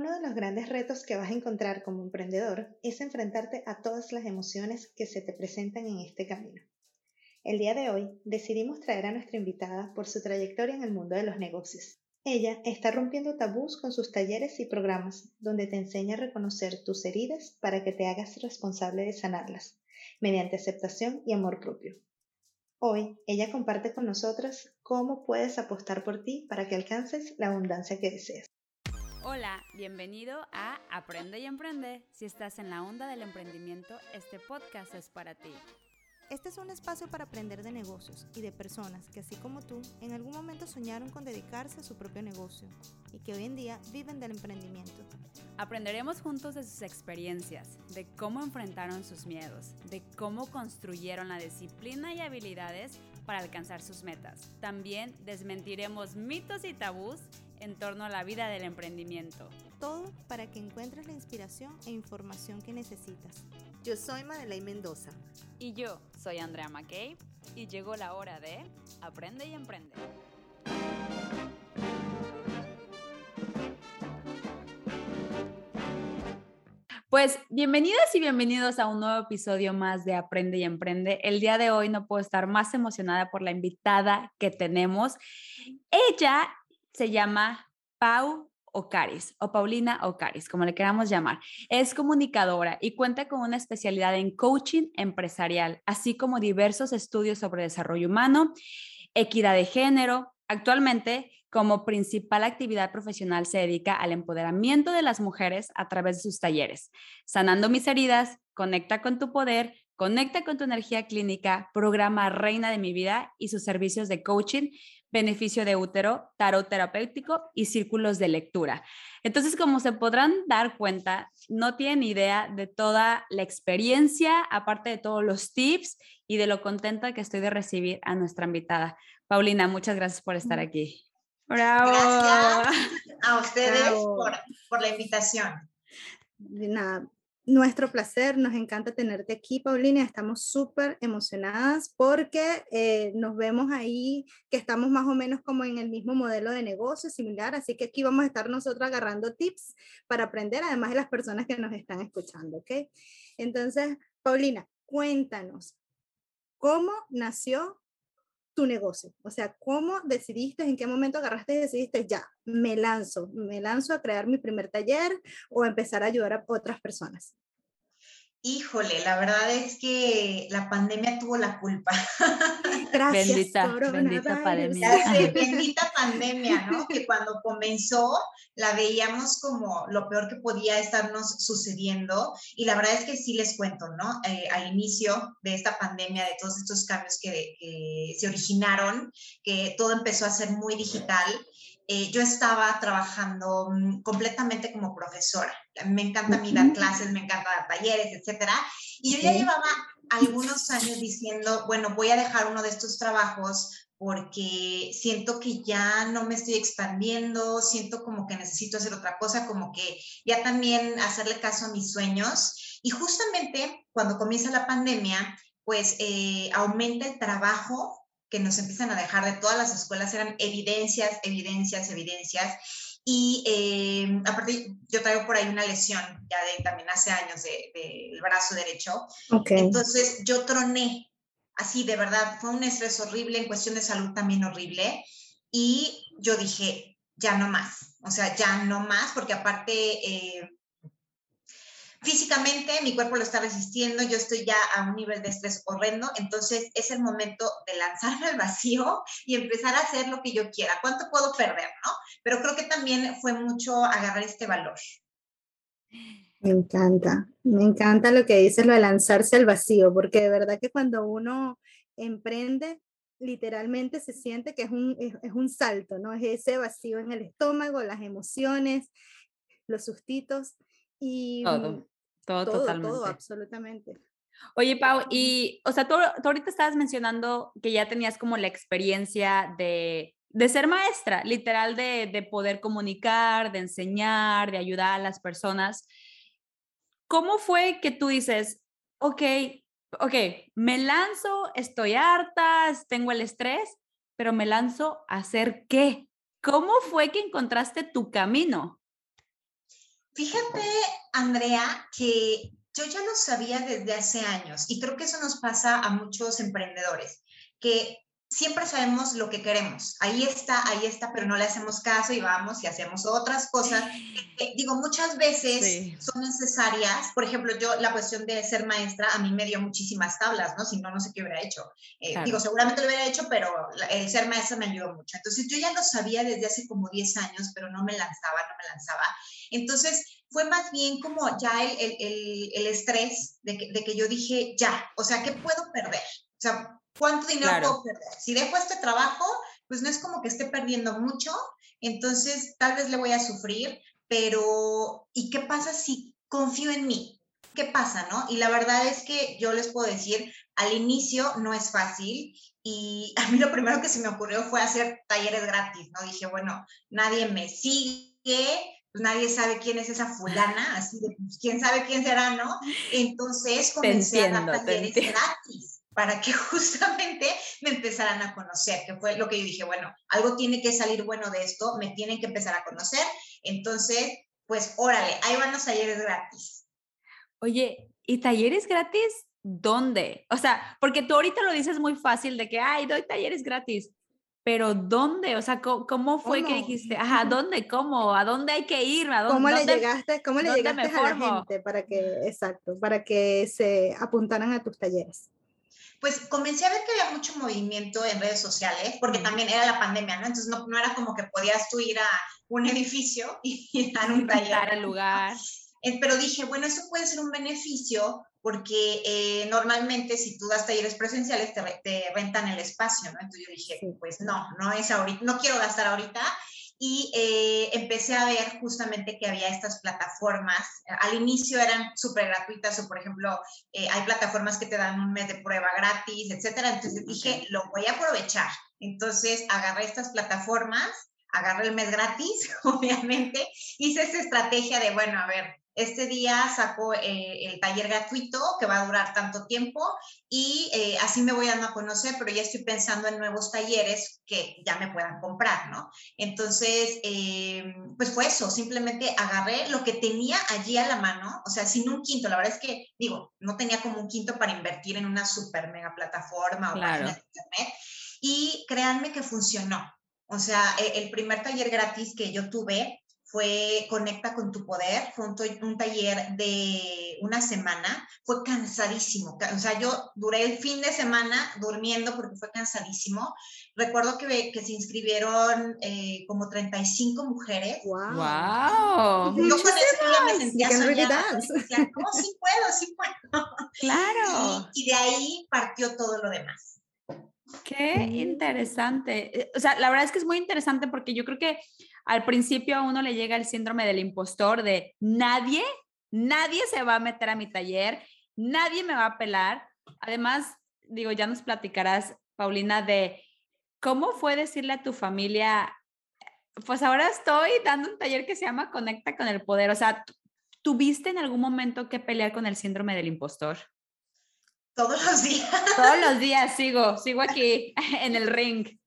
Uno de los grandes retos que vas a encontrar como emprendedor es enfrentarte a todas las emociones que se te presentan en este camino. El día de hoy decidimos traer a nuestra invitada por su trayectoria en el mundo de los negocios. Ella está rompiendo tabús con sus talleres y programas donde te enseña a reconocer tus heridas para que te hagas responsable de sanarlas, mediante aceptación y amor propio. Hoy ella comparte con nosotras cómo puedes apostar por ti para que alcances la abundancia que deseas. Hola, bienvenido a Aprende y Emprende. Si estás en la onda del emprendimiento, este podcast es para ti. Este es un espacio para aprender de negocios y de personas que, así como tú, en algún momento soñaron con dedicarse a su propio negocio y que hoy en día viven del emprendimiento. Aprenderemos juntos de sus experiencias, de cómo enfrentaron sus miedos, de cómo construyeron la disciplina y habilidades para alcanzar sus metas. También desmentiremos mitos y tabús en torno a la vida del emprendimiento. Todo para que encuentres la inspiración e información que necesitas. Yo soy Madeleine Mendoza. Y yo soy Andrea McKay. Y llegó la hora de Aprende y Emprende. Pues bienvenidas y bienvenidos a un nuevo episodio más de Aprende y Emprende. El día de hoy no puedo estar más emocionada por la invitada que tenemos. Ella se llama Pau Ocaris o Paulina Ocaris, como le queramos llamar. Es comunicadora y cuenta con una especialidad en coaching empresarial, así como diversos estudios sobre desarrollo humano, equidad de género. Actualmente, como principal actividad profesional, se dedica al empoderamiento de las mujeres a través de sus talleres, sanando mis heridas, conecta con tu poder, conecta con tu energía clínica, programa Reina de mi vida y sus servicios de coaching beneficio de útero, tarot terapéutico y círculos de lectura. Entonces, como se podrán dar cuenta, no tienen idea de toda la experiencia, aparte de todos los tips y de lo contenta que estoy de recibir a nuestra invitada. Paulina, muchas gracias por estar aquí. Bravo. Gracias a ustedes por, por, la invitación. Nada, nuestro placer, nos encanta tenerte aquí, Paulina. Estamos súper emocionadas porque eh, nos vemos ahí que estamos más o menos como en el mismo modelo de negocio similar, así que aquí vamos a estar nosotros agarrando tips para aprender, además de las personas que nos están escuchando. Entonces, Paulina, cuéntanos, ¿cómo nació tu negocio? O sea, ¿cómo decidiste, en qué momento agarraste y decidiste, ya, me lanzo, me lanzo a crear mi primer taller o empezar a ayudar a otras personas? Híjole, la verdad es que la pandemia tuvo la culpa. Gracias, bendita, bendita pandemia. bendita pandemia, ¿no? Que cuando comenzó la veíamos como lo peor que podía estarnos sucediendo. Y la verdad es que sí les cuento, ¿no? Eh, al inicio de esta pandemia, de todos estos cambios que, que se originaron, que todo empezó a ser muy digital. Eh, yo estaba trabajando mm, completamente como profesora. Me encanta a mí dar clases, me encanta dar talleres, etcétera. Y yo ya llevaba algunos años diciendo, bueno, voy a dejar uno de estos trabajos porque siento que ya no me estoy expandiendo, siento como que necesito hacer otra cosa, como que ya también hacerle caso a mis sueños. Y justamente cuando comienza la pandemia, pues eh, aumenta el trabajo que nos empiezan a dejar de todas las escuelas eran evidencias, evidencias, evidencias. Y eh, aparte, yo traigo por ahí una lesión ya de también hace años del de, brazo derecho. Entonces, yo troné, así de verdad, fue un estrés horrible, en cuestión de salud también horrible. Y yo dije, ya no más, o sea, ya no más, porque aparte eh, físicamente mi cuerpo lo está resistiendo, yo estoy ya a un nivel de estrés horrendo, entonces es el momento de lanzarme al vacío y empezar a hacer lo que yo quiera. ¿Cuánto puedo perder, no? Pero creo que también fue mucho agarrar este valor. Me encanta, me encanta lo que dices, lo de lanzarse al vacío, porque de verdad que cuando uno emprende, literalmente se siente que es un, es un salto, ¿no? Es ese vacío en el estómago, las emociones, los sustitos. Y todo, todo, totalmente. Todo, absolutamente. Oye, Pau, y, o sea, tú, ahorita estabas mencionando que ya tenías como la experiencia de, de ser maestra, literal, de, de, poder comunicar, de enseñar, de ayudar a las personas. ¿Cómo fue que tú dices, ok, ok, me lanzo, estoy harta, tengo el estrés, pero me lanzo a hacer qué? ¿Cómo fue que encontraste tu camino? Fíjate, Andrea, que yo ya lo sabía desde hace años y creo que eso nos pasa a muchos emprendedores, que siempre sabemos lo que queremos. Ahí está, ahí está, pero no le hacemos caso y vamos y hacemos otras cosas. digo, muchas veces son necesarias. Por ejemplo, yo la cuestión de ser maestra a mí me dio muchísimas tablas, ¿no? Si no, no sé qué hubiera hecho. Eh, digo, seguramente lo hubiera hecho, pero el ser maestra me ayudó mucho. Entonces, yo ya lo sabía desde hace como 10 años, pero no me lanzaba, no me lanzaba. Entonces, fue más bien como ya el, el, el, estrés de que, de que yo dije, ya, o sea, ¿qué puedo perder? O sea, ¿Cuánto dinero puedo perder? Si dejo este trabajo, pues no es como que esté perdiendo mucho, entonces tal vez le voy a sufrir, pero ¿y qué pasa si confío en mí? ¿Qué pasa, no? Y la verdad es que yo les puedo decir, al inicio no es fácil y a mí lo primero que se me ocurrió fue hacer talleres gratis, ¿no? Dije, bueno, nadie me sigue, pues nadie sabe quién es esa fulana, así de, pues, quién sabe quién será, ¿no? Entonces comencé a dar talleres gratis para que justamente me empezaran a conocer, que fue lo que yo dije, bueno, algo tiene que salir bueno de esto, me tienen que empezar a conocer, entonces, pues órale, ahí van los talleres gratis. Oye, ¿y talleres gratis dónde? O sea, porque tú ahorita lo dices muy fácil de que, ay, doy talleres gratis, pero ¿dónde? O sea, ¿cómo, fue que dijiste? Ajá, ¿dónde? ¿Cómo? ¿A dónde hay que ir? ¿A dónde, ¿Cómo le llegaste, cómo le llegaste a la gente para que, exacto, para que se apuntaran a tus talleres? Pues comencé a ver que había mucho movimiento en redes sociales, porque también era la pandemia, ¿no? Entonces no, no era como que podías tú ir a un edificio y dar un taller. el lugar. Pero dije, bueno, eso puede ser un beneficio porque eh, normalmente si tú das talleres presenciales te, te, rentan el espacio, ¿no? Entonces yo dije, pues no, no es ahorita, no quiero gastar ahorita y eh, empecé a ver justamente que había estas plataformas. Al inicio eran súper gratuitas o, por ejemplo, eh, hay plataformas que te dan un mes de prueba gratis, etcétera. Entonces dije, lo voy a aprovechar. Entonces agarré estas plataformas, agarré el mes gratis, obviamente, hice esa estrategia de, bueno, a ver, este día saco eh, el taller gratuito que va a durar tanto tiempo y eh, así me voy dando a conocer, pero ya estoy pensando en nuevos talleres que ya me puedan comprar, ¿no? Entonces, eh, pues fue eso, simplemente agarré lo que tenía allí a la mano, o sea, sin un quinto, la verdad es que, digo, no tenía como un quinto para invertir en una super mega plataforma o página de internet y créanme que funcionó. O sea, e, el primer taller gratis que yo tuve fue Conecta con tu poder, fue un, taller de una semana, fue cansadísimo, o sea, yo duré el fin de semana durmiendo porque fue cansadísimo. Recuerdo que, que se inscribieron eh, como 35 mujeres. ¡Wow! wow. Yo con eso ya me sentía soñada, decía, oh, sí puedo, sí puedo. Claro. Y, y de ahí partió todo lo demás. Qué interesante. Eh, o sea, la verdad es que es muy interesante porque yo creo que al principio a uno le llega el síndrome del impostor de nadie, nadie se va a meter a mi taller, nadie me va a pelar. Además, digo, ya nos platicarás, Paulina, de cómo fue decirle a tu familia, pues ahora estoy dando un taller que se llama Conecta con el Poder. O sea, ¿tuviste en algún momento que pelear con el síndrome del impostor? Todos los días. Todos los días sigo, sigo aquí en el ring.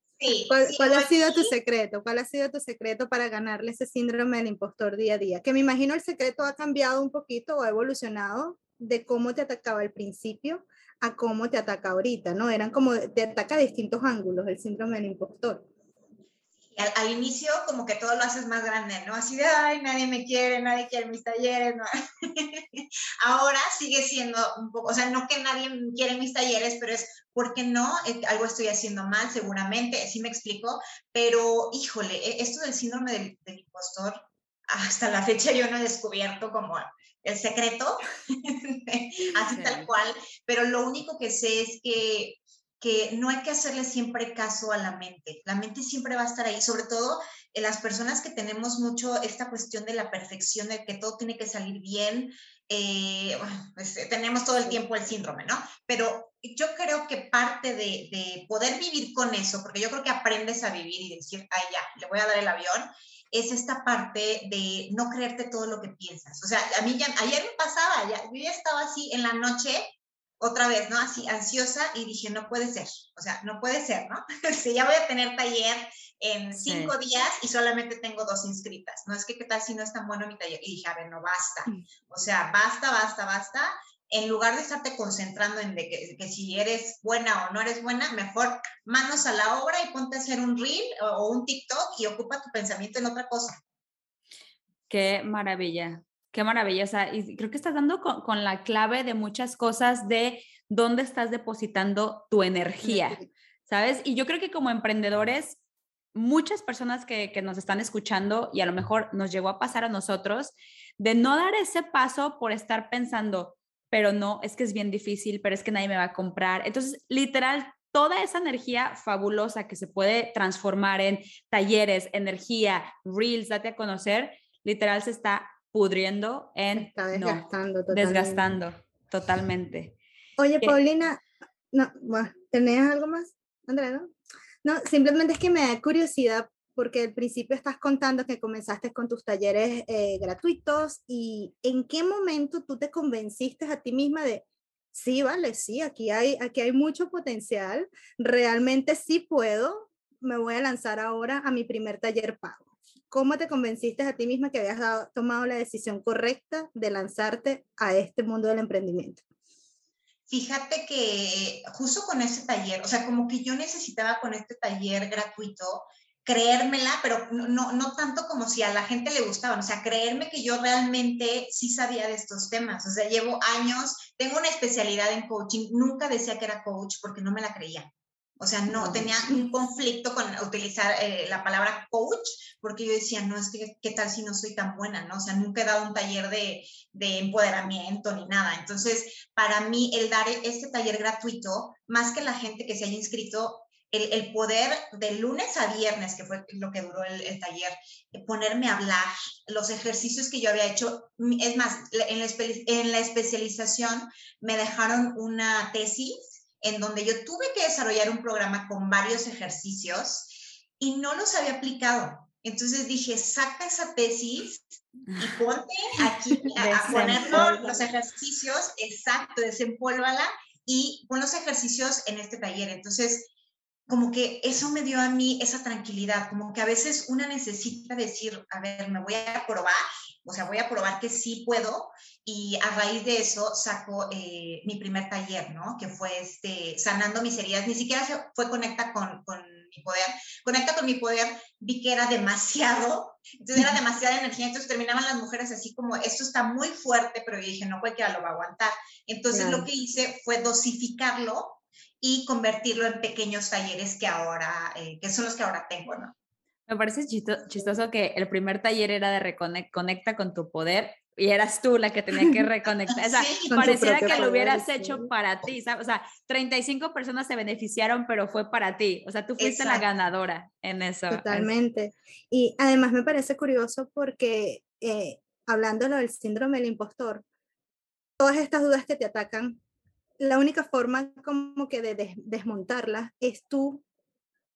¿Cuál, ha sido tu secreto? ¿Cuál ha sido tu secreto para ganarle ese síndrome del impostor día a día? Que me imagino el secreto ha cambiado un poquito o ha evolucionado de cómo te atacaba al principio a cómo te ataca ahorita, ¿no? Eran como, te ataca a distintos ángulos el síndrome del impostor al, inicio como que todo lo haces más grande, ¿no? Así de, ay, nadie me quiere, nadie quiere mis talleres, ¿no? Ahora sigue siendo un poco, o sea, no que nadie quiere mis talleres, pero es porque no, eh, algo estoy haciendo mal, seguramente, sí me explico, pero híjole, e, esto del síndrome del, del impostor, hasta la fecha yo no he descubierto como el secreto, así tal cual, pero lo único que sé es que que no hay que hacerle siempre caso a la mente. La mente siempre va a estar ahí, sobre todo en las personas que tenemos mucho esta cuestión de la perfección, de que todo tiene que salir bien. Eh, pues, eh, tenemos todo el tiempo el síndrome, ¿no? Pero yo creo que parte de, de, poder vivir con eso, porque yo creo que aprendes a vivir y decir, ay, ya, le voy a dar el avión, es esta parte de no creerte todo lo que piensas. O sea, a mí ya, ayer me pasaba, ya, yo ya estaba así en la noche otra vez, ¿no? Así ansiosa y dije, no puede ser, o sea, no puede ser, ¿no? si ya voy a tener taller en cinco días y solamente tengo dos inscritas, ¿no? Es que qué tal si no es tan bueno mi taller. Y dije, a ver, no basta, o sea, basta, basta, basta. En lugar de estarte concentrando en de que, que, si eres buena o no eres buena, mejor manos a la obra y ponte a hacer un reel o un TikTok y ocupa tu pensamiento en otra cosa. Qué maravilla, qué maravilla. y creo que estás dando con, la clave de muchas cosas de dónde estás depositando tu energía, ¿sabes? Y yo creo que como emprendedores, muchas personas que, que nos están escuchando y a lo mejor nos llegó a pasar a nosotros, de no dar ese paso por estar pensando, pero no, es que es bien difícil, pero es que nadie me va a comprar. Entonces, literal, toda esa energía fabulosa que se puede transformar en talleres, energía, reels, date a conocer, literal se está pudriendo en... Está desgastando totalmente. Desgastando totalmente. Oye, Paulina, no, bueno, ¿tenías algo más, Andrea? No? no, simplemente es que me da curiosidad porque al principio estás contando que comenzaste con tus talleres eh, gratuitos y en qué momento tú te convenciste a ti misma de, sí, vale, sí, aquí hay, aquí hay mucho potencial, realmente sí puedo, me voy a lanzar ahora a mi primer taller pago. ¿Cómo te convenciste a ti misma que habías tomado la decisión correcta de lanzarte a este mundo del emprendimiento? Fíjate que justo con ese taller, o sea, como que yo necesitaba con este taller gratuito creérmela, pero no, no tanto como si a la gente le gustaba, o sea, creerme que yo realmente sí sabía de estos temas, o sea, llevo años, tengo una especialidad en coaching, nunca decía que era coach porque no me la creía. O sea, no, tenía un conflicto con utilizar eh, la palabra coach, porque yo decía, no, es que, ¿qué tal si no soy tan buena? ¿no? O sea, nunca he dado un taller de, de empoderamiento ni nada. Entonces, para mí, el dar este taller gratuito, más que la gente que se haya inscrito, el, el, poder de lunes a viernes, que fue lo que duró el, el, taller, ponerme a hablar, los ejercicios que yo había hecho, es más, en la, en la especialización me dejaron una tesis en donde yo tuve que desarrollar un programa con varios ejercicios y no los había aplicado. Entonces dije, saca esa tesis y ponte aquí a, poner los ejercicios, exacto, desempólvala y pon los ejercicios en este taller. Entonces, como que eso me dio a mí esa tranquilidad, como que a veces una necesita decir, a ver, me voy a probar, o sea, voy a probar que sí puedo y a raíz de eso saco eh, mi primer taller, ¿no? Que fue este, sanando mis heridas, ni siquiera fue conecta con, con mi poder, conecta con mi poder, vi que era demasiado, entonces era demasiada energía, entonces terminaban las mujeres así como, esto está muy fuerte, pero yo dije, no cualquiera lo va a aguantar. Entonces lo que hice fue dosificarlo y convertirlo en pequeños talleres que ahora, eh, que son los que ahora tengo, ¿no? Me parece chistoso que el primer taller era de reconecta con tu poder y eras tú la que tenía que reconectar. O sea, pareciera que lo hubieras hecho para ti, ¿sabes? O sea, 35 personas se beneficiaron, pero fue para ti. O sea, tú fuiste la ganadora en eso. Totalmente. Y además me parece curioso porque eh, hablándolo del síndrome del impostor, todas estas dudas que te atacan la única forma como que de desmontarlas es tú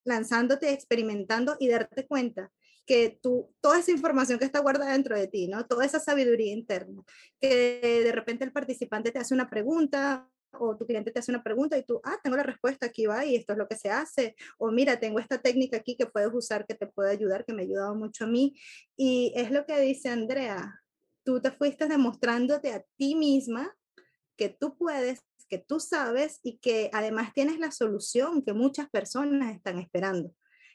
lanzándote, experimentando y darte cuenta que tú, toda esa información que está guardada dentro de ti, ¿no? Toda esa sabiduría interna, que de repente el participante te hace una pregunta o tu cliente te hace una pregunta y tú, ah, tengo la respuesta, aquí va y esto es lo que se hace, o mira, tengo esta técnica aquí que puedes usar que te puede ayudar, que me ha ayudado mucho a mí. Y es lo que dice Andrea, tú te fuiste demostrándote a ti misma que tú puedes que tú sabes y que además tienes la solución que muchas personas están esperando.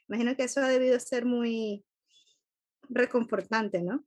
Imagino que eso ha debido ser muy reconfortante, ¿no?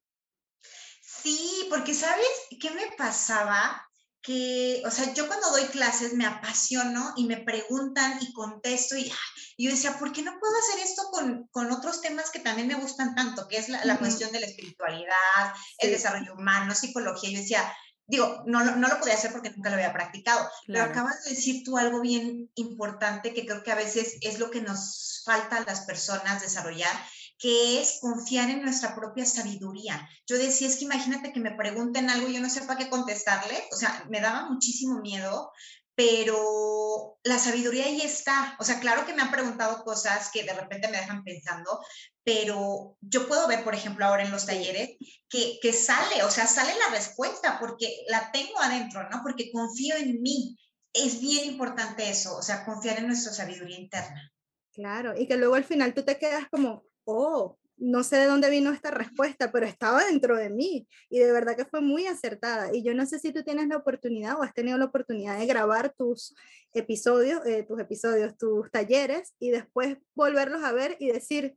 Sí, porque sabes qué me pasaba que, o sea, yo cuando doy clases me apasiono y me preguntan y contesto y, yo decía, ¿por qué no puedo hacer esto con, con, otros temas que también me gustan tanto, que es la, cuestión de la espiritualidad, el desarrollo humano, psicología? Yo decía, digo, no, no lo podía hacer porque nunca lo había practicado, pero acabas de decir tú algo bien importante que creo que a veces es lo que nos falta a las personas desarrollar, que es confiar en nuestra propia sabiduría. Yo decía, es que imagínate que me pregunten algo y yo no sepa qué contestarle, o sea, me daba muchísimo miedo, pero la sabiduría ahí está. O sea, claro que me han preguntado cosas que de repente me dejan pensando, pero yo puedo ver, por ejemplo, ahora en los talleres que, que sale, o sea, sale la respuesta porque la tengo adentro, ¿no? Porque confío en mí. es bien importante eso, o sea, confiar en nuestra sabiduría interna. Claro, y que luego al final tú te quedas como, oh, no sé de dónde vino esta respuesta, pero estaba dentro de mí y de verdad que fue muy acertada. Y yo no sé si tú tienes la oportunidad o has tenido la oportunidad de grabar tus episodios, eh, tus episodios, tus talleres y después volverlos a ver y decir,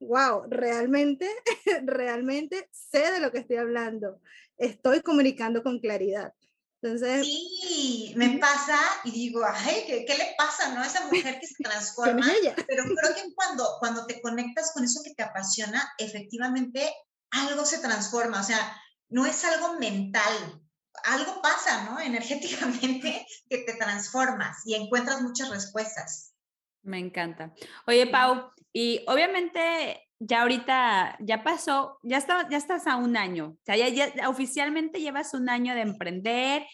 wow, realmente, realmente sé de lo que estoy hablando. Estoy comunicando con claridad. Entonces, sí, me pasa y digo, ay, ¿qué, ¿qué, le pasa, no? Esa mujer que se transforma. pero creo que cuando, cuando te conectas con eso que te apasiona, efectivamente algo se transforma. O sea, no es algo mental, algo pasa, ¿no? Energéticamente que te transformas y encuentras muchas respuestas. Me encanta. Oye, Pau, y obviamente ya ahorita, ya pasó, ya, está, ya estás a un año, o sea, ya, oficialmente llevas un año de emprender.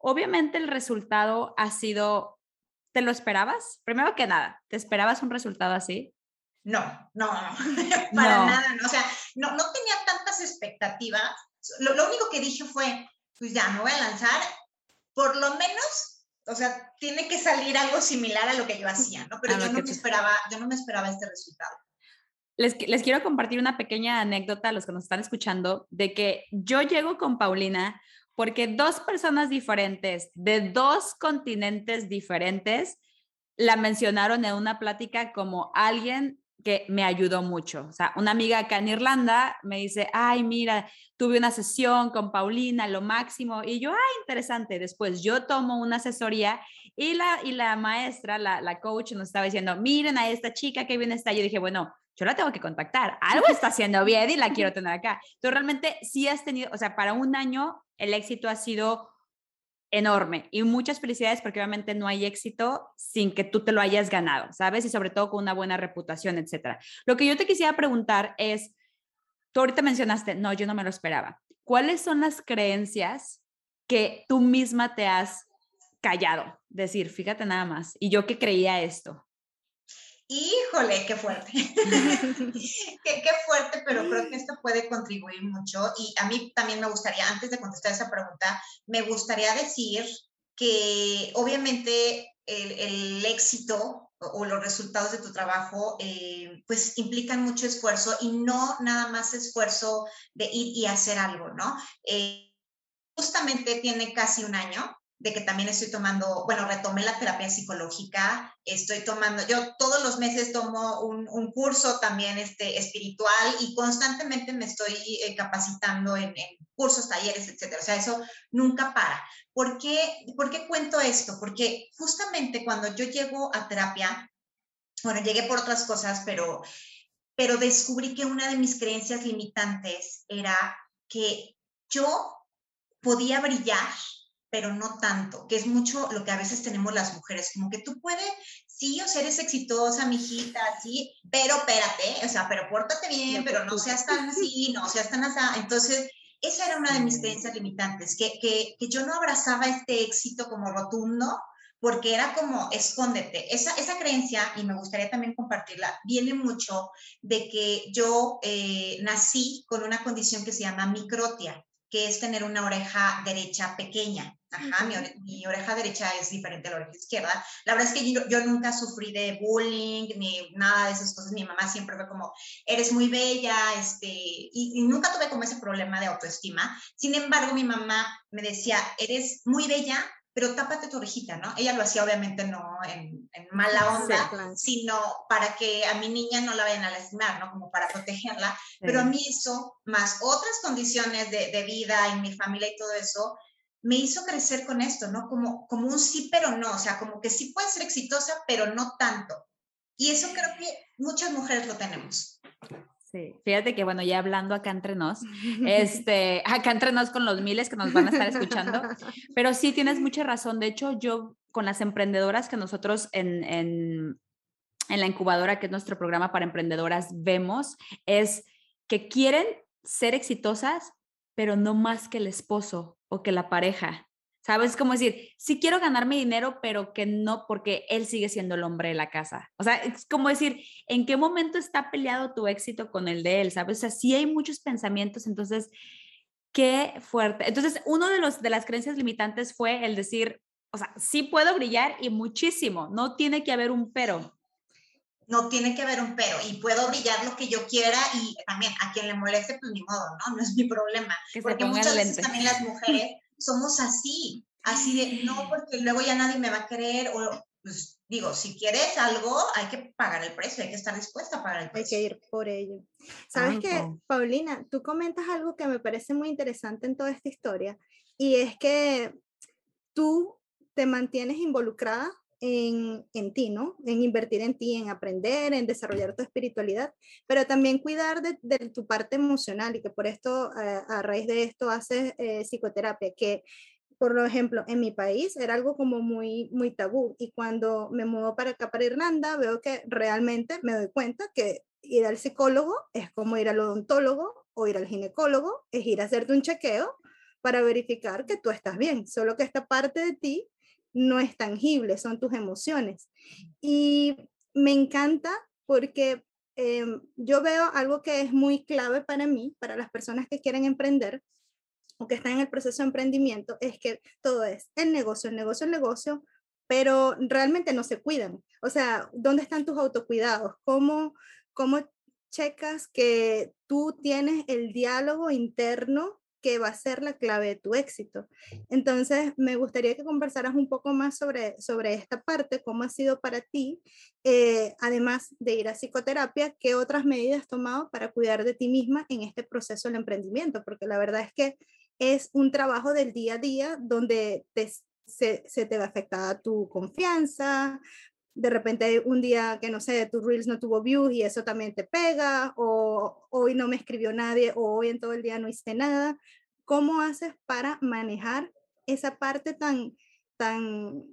Obviamente el resultado ha sido, ¿te lo esperabas? Primero que nada, ¿te esperabas un resultado así? No, no, para nada, no. o sea, no, no tenía tantas expectativas. Lo, lo único que dije fue, pues ya me voy a lanzar, por lo menos, o sea, tiene que salir algo similar a lo que yo hacía, ¿no? Pero yo no, me esperaba, yo no me esperaba este resultado les, quiero compartir una pequeña anécdota a los que nos están escuchando de que yo llego con Paulina porque dos personas diferentes de dos continentes diferentes la mencionaron en una plática como alguien que me ayudó mucho. O sea, una amiga acá en Irlanda me dice, ay, mira, tuve una sesión con Paulina, lo máximo. Y yo, ay, interesante. Después yo tomo una asesoría y la, y la maestra, la, la coach nos estaba diciendo, miren a esta chica que viene está. Yo dije, bueno, yo la tengo que contactar. Algo está haciendo bien y la quiero tener acá. Entonces, realmente sí has tenido, o sea, para un año el éxito ha sido enorme y muchas felicidades porque obviamente no hay éxito sin que tú te lo hayas ganado, ¿sabes? Y sobre todo con una buena reputación, etcétera. Lo que yo te quisiera preguntar es, tú ahorita mencionaste, no, yo no me lo esperaba. ¿Cuáles son las creencias que tú misma te has callado? Decir, fíjate nada más, y yo que creía esto. Híjole, qué fuerte. qué, fuerte, pero creo que esto puede contribuir mucho. Y a mí también me gustaría, antes de contestar esa pregunta, me gustaría decir que obviamente el, éxito o, los resultados de tu trabajo eh, pues implican mucho esfuerzo y no nada más esfuerzo de ir y hacer algo, ¿no? Eh, justamente tiene casi un año de que también estoy tomando, bueno, retomé la terapia psicológica, estoy tomando, yo todos los meses tomo un, curso también este, espiritual y constantemente me estoy eh, capacitando en, cursos, talleres, etcétera. O sea, eso nunca para. ¿Por qué, ¿Por qué cuento esto? Porque justamente cuando yo llego a terapia, bueno, llegué por otras cosas, pero, pero descubrí que una de mis creencias limitantes era que yo podía brillar pero no tanto, que es mucho lo que a veces tenemos las mujeres, como que tú puedes, sí, o sea, eres exitosa, mijita, sí, pero espérate, o sea, pero pórtate bien, pero no seas tan así, no seas tan así. Entonces, esa era una de mis creencias limitantes, que, que, que yo no abrazaba este éxito como rotundo, porque era como, escóndete. Esa, esa creencia, y me gustaría también compartirla, viene mucho de que yo eh, nací con una condición que se llama microtia que es tener una oreja derecha pequeña. Ajá, mi, oreja derecha es diferente a la oreja izquierda. La verdad es que yo, nunca sufrí de bullying ni nada de esas cosas. Mi mamá siempre fue como, eres muy bella, este, y, y, nunca tuve como ese problema de autoestima. Sin embargo, mi mamá me decía, eres muy bella, pero tápate tu orejita, ¿no? Ella lo hacía obviamente no en, mala onda, sino para que a mi niña no la vayan a lastimar, ¿no? Como para protegerla. Pero a mí eso, más otras condiciones de, de, vida en mi familia y todo eso, me hizo crecer con esto, ¿no? Como, como un sí, pero no, o sea, como que sí puede ser exitosa, pero no tanto. Y eso creo que muchas mujeres lo tenemos. Sí, fíjate que bueno, ya hablando acá entre nos, este, acá entre nos con los miles que nos van a estar escuchando, pero sí tienes mucha razón. De hecho, yo con las emprendedoras que nosotros en, en, en la incubadora, que es nuestro programa para emprendedoras, vemos, es que quieren ser exitosas, pero no más que el esposo o que la pareja. ¿Sabes? Como decir, sí quiero ganarme dinero, pero que no porque él sigue siendo el hombre de la casa. O sea, es como decir, ¿en qué momento está peleado tu éxito con el de él? ¿Sabes? O sea, sí hay muchos pensamientos, entonces, qué fuerte. Entonces, uno de, los, de las creencias limitantes fue el decir, o sea, sí puedo brillar y muchísimo, no tiene que haber un pero. No tiene que haber un pero y puedo brillar lo que yo quiera y también a quien le moleste, pues ni modo, ¿no? No es mi problema. porque muchas veces también las mujeres somos así, así de, no, porque luego ya nadie me va a querer o pues digo, si quieres algo, hay que pagar el precio, hay que estar dispuesta a pagar el precio. Hay que ir por ello. Sabes que, Paulina, tú comentas algo que me parece muy interesante en toda esta historia y es que tú te mantienes involucrada en, en, ti, ¿no? En invertir en ti, en aprender, en desarrollar tu espiritualidad, pero también cuidar de, de tu parte emocional y que por esto, eh, a raíz de esto, haces eh, psicoterapia, que por ejemplo, en mi país era algo como muy, muy tabú y cuando me mudo para acá, para Irlanda, veo que realmente me doy cuenta que ir al psicólogo es como ir al odontólogo o ir al ginecólogo, es ir a hacerte un chequeo para verificar que tú estás bien, solo que esta parte de ti no es tangible, son tus emociones. Y me encanta porque em, yo veo algo que es muy clave para mí, para las personas que quieren emprender, o que están en el proceso de emprendimiento es que todo es el negocio, el negocio, el negocio, pero realmente no se cuidan. O sea, ¿dónde están tus autocuidados? ¿Cómo, cómo checas que tú tienes el diálogo interno que va a ser la clave de tu éxito. Entonces, me gustaría que conversaras un poco más sobre, sobre esta parte, cómo ha sido para ti, eh, además de ir a psicoterapia, qué otras medidas has tomado para cuidar de ti misma en este proceso del emprendimiento, porque la verdad es que es un trabajo del día a día donde se, te va a afectar tu confianza, de repente un día que no sé, tu Reels no tuvo views y eso también te pega, o hoy no me escribió nadie, o hoy en todo el día no hice nada. ¿Cómo haces para manejar esa parte tan, tan,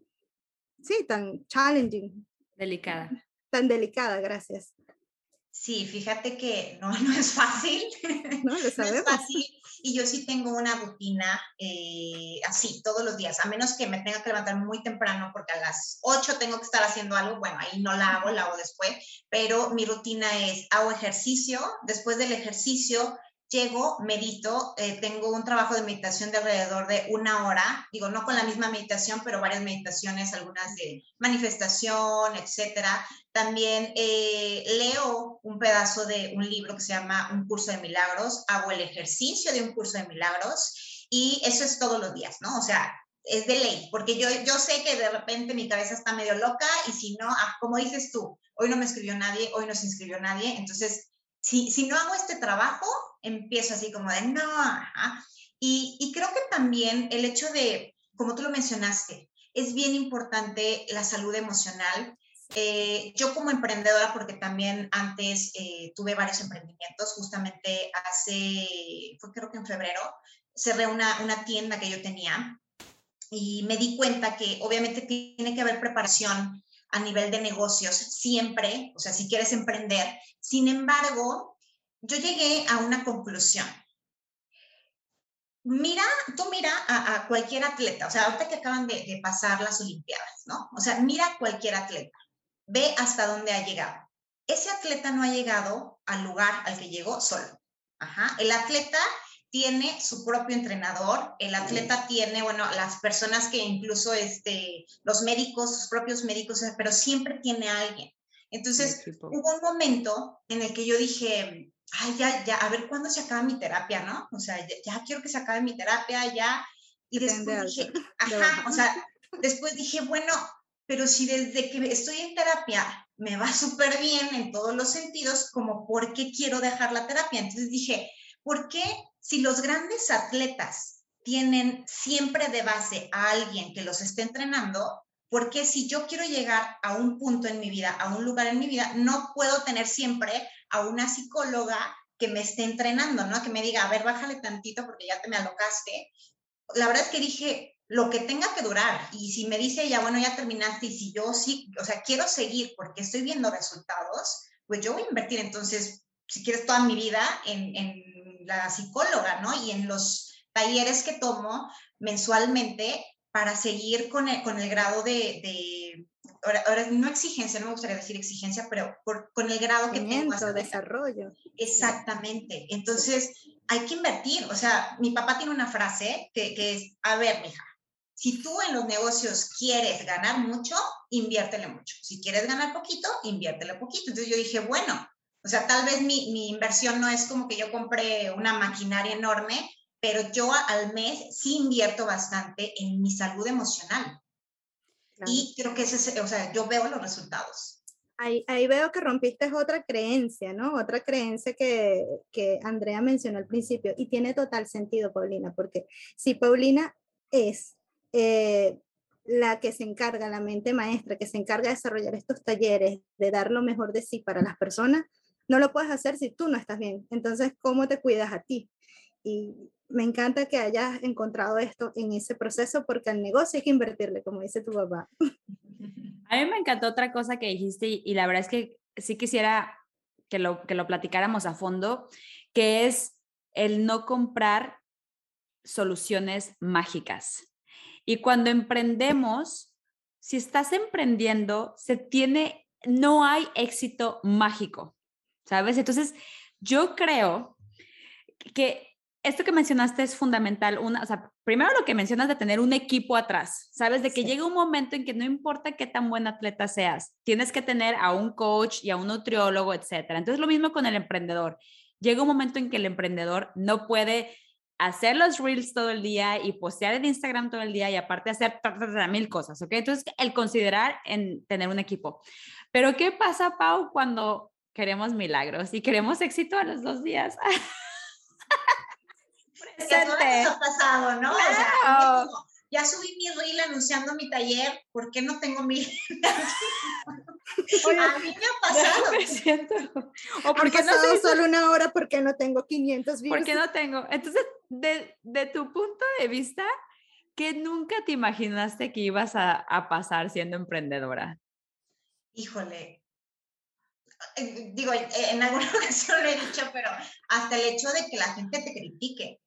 sí, tan challenging? Delicada. Tan delicada, gracias. Sí, fíjate que no, no es fácil. No, lo sabemos. no es fácil y yo sí tengo una rutina eh, así todos los días, a menos que me tenga que levantar muy temprano porque a las 8 tengo que estar haciendo algo, bueno, ahí no la hago, la hago después, pero mi rutina es, hago ejercicio, después del ejercicio llego, medito, eh, tengo un trabajo de meditación de alrededor de una hora, digo, no con la misma meditación, pero varias meditaciones, algunas de manifestación, etcétera. También eh, leo un pedazo de un libro que se llama Un curso de milagros, hago el ejercicio de un curso de milagros y eso es todos los días, ¿no? O sea, es de ley, porque yo, yo sé que de repente mi cabeza está medio loca y si no, ah, como dices tú, hoy no me escribió nadie, hoy no se inscribió nadie, entonces si, si no hago este trabajo, empiezo así como de no. Y, y creo que también el hecho de, como tú lo mencionaste, es bien importante la salud emocional. Eh, yo como emprendedora, porque también antes eh, tuve varios emprendimientos, justamente hace, fue creo que en febrero, cerré una, una tienda que yo tenía y me di cuenta que obviamente tiene que haber preparación a nivel de negocios siempre, o sea, si quieres emprender. Sin embargo, yo llegué a una conclusión. Mira, tú mira a, cualquier atleta, o sea, ahorita que acaban de, pasar las Olimpiadas, ¿no? O sea, mira a cualquier atleta, ve hasta dónde ha llegado. Ese atleta no ha llegado al lugar al que llegó solo. Ajá. El atleta tiene su propio entrenador, el atleta tiene, bueno, las personas que incluso, este, los médicos, sus propios médicos, pero siempre tiene a alguien. Entonces, hubo un momento en el que yo dije, ay, ya, ya, a ver cuándo se acaba mi terapia, ¿no? O sea, ya, quiero que se acabe mi terapia, ya. Y después dije, ajá, o sea, después dije, bueno, pero si desde que estoy en terapia me va súper bien en todos los sentidos, como, ¿por qué quiero dejar la terapia? Entonces dije, ¿por qué si los grandes atletas tienen siempre de base a alguien que los esté entrenando, ¿por qué si yo quiero llegar a un punto en mi vida, a un lugar en mi vida, no puedo tener siempre a una psicóloga que me esté entrenando, ¿no? Que me diga, a ver, bájale tantito porque ya te me alocaste. La verdad es que dije, lo que tenga que durar. Y si me dice ya, bueno, ya terminaste, y si yo sí, o sea, quiero seguir porque estoy viendo resultados, pues yo voy a invertir entonces, si quieres, toda mi vida en, en la psicóloga, ¿no? Y en los talleres que tomo mensualmente para seguir con el, con el grado de, de ahora, no exigencia, no me gustaría decir exigencia, pero con el grado que tengo. Hasta desarrollo. Exactamente. Entonces, hay que invertir. O sea, mi papá tiene una frase que, que es, a ver, mija, Si tú en los negocios quieres ganar mucho, inviértele mucho. Si quieres ganar poquito, inviértele poquito. Entonces yo dije, bueno, o sea, tal vez mi, mi inversión no es como que yo compré una maquinaria enorme, pero yo al mes sí invierto bastante en mi salud emocional. Y creo que ese es, o sea, yo veo los resultados. Ahí, ahí, veo que rompiste otra creencia, ¿no? Otra creencia que, que Andrea mencionó al principio y tiene total sentido, Paulina, porque si Paulina es eh, la que se encarga, la mente maestra, que se encarga de desarrollar estos talleres, de dar lo mejor de sí para las personas, no lo puedes hacer si tú no estás bien. Entonces, ¿cómo te cuidas a ti? Y me encanta que hayas encontrado esto en ese proceso porque al negocio hay que invertirle, como dice tu papá. A mí me encantó otra cosa que dijiste y, la verdad es que sí quisiera que lo, que lo platicáramos a fondo, que es el no comprar soluciones mágicas. Y cuando emprendemos, si estás emprendiendo, se tiene, no hay éxito mágico, ¿sabes? Entonces, yo creo que esto que mencionaste es fundamental. Una, o sea, primero lo que mencionas de tener un equipo atrás, ¿sabes? De que llega un momento en que no importa qué tan buen atleta seas, tienes que tener a un coach y a un nutriólogo, etcétera. Entonces, lo mismo con el emprendedor. Llega un momento en que el emprendedor no puede hacer los reels todo el día y postear en Instagram todo el día y aparte hacer mil cosas, ¿ok? Entonces, el considerar en tener un equipo. Pero, ¿qué pasa, Pau, cuando queremos milagros y queremos éxito a los dos días? presente. ha pasado, ¿no? O sea, ya subí mi reel anunciando mi taller, ¿por qué no tengo mi a mí me ha pasado. Me siento. O porque no sé solo una hora porque no tengo 500 views. Porque no tengo. Entonces, de, de, tu punto de vista, ¿qué nunca te imaginaste que ibas a, a pasar siendo emprendedora? Híjole, digo, en alguna ocasión lo he dicho, pero hasta el hecho de que la gente te critique.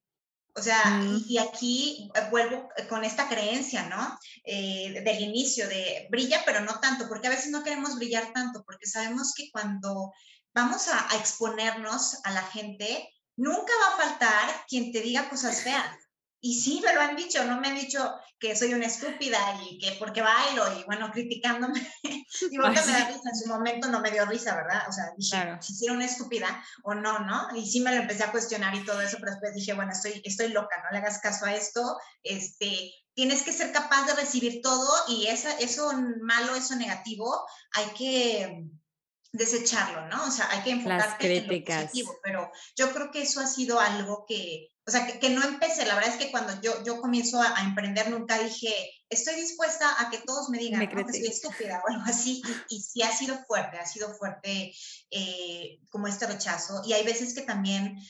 O sea, y, aquí eh, vuelvo eh, con esta creencia, ¿no? Eh, del inicio de brilla, pero no tanto, porque a veces no queremos brillar tanto, porque sabemos que cuando vamos a exponernos a la gente, nunca va a faltar quien te diga cosas feas. Y sí, me lo han dicho, no me han dicho que soy una estúpida y que porque bailo y bueno, criticándome. y ahorita me da risa, en su momento no me dio risa, ¿verdad? O sea, dije, si era una estúpida o no, ¿no? Y sí me lo empecé a cuestionar y todo eso, pero después dije, bueno, estoy, estoy loca, no le hagas caso a esto, este, tienes que ser capaz de recibir todo y esa, eso malo, eso negativo, hay que desecharlo, ¿no? O sea, hay que enfocarte en lo positivo, pero yo creo que eso ha sido algo que, o sea, que, no empecé, la verdad es que cuando yo, yo comienzo a, emprender nunca dije, estoy dispuesta a que todos me digan que soy estúpida o algo así, y, sí ha sido fuerte, ha sido fuerte eh, como este rechazo, y hay veces que también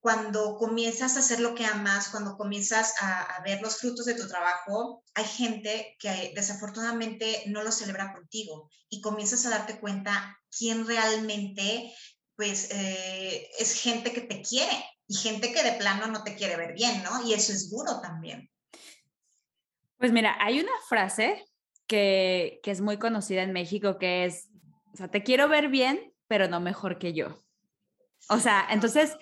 cuando comienzas a hacer lo que amas, cuando comienzas a, a, ver los frutos de tu trabajo, hay gente que desafortunadamente no lo celebra contigo. Y comienzas a darte cuenta quién realmente pues eh, es gente que te quiere y gente que de plano no te quiere ver bien, ¿no? Y eso es duro también. Pues mira, hay una frase que, que es muy conocida en México que es, o sea, te quiero ver bien, pero no mejor que yo. O sea, entonces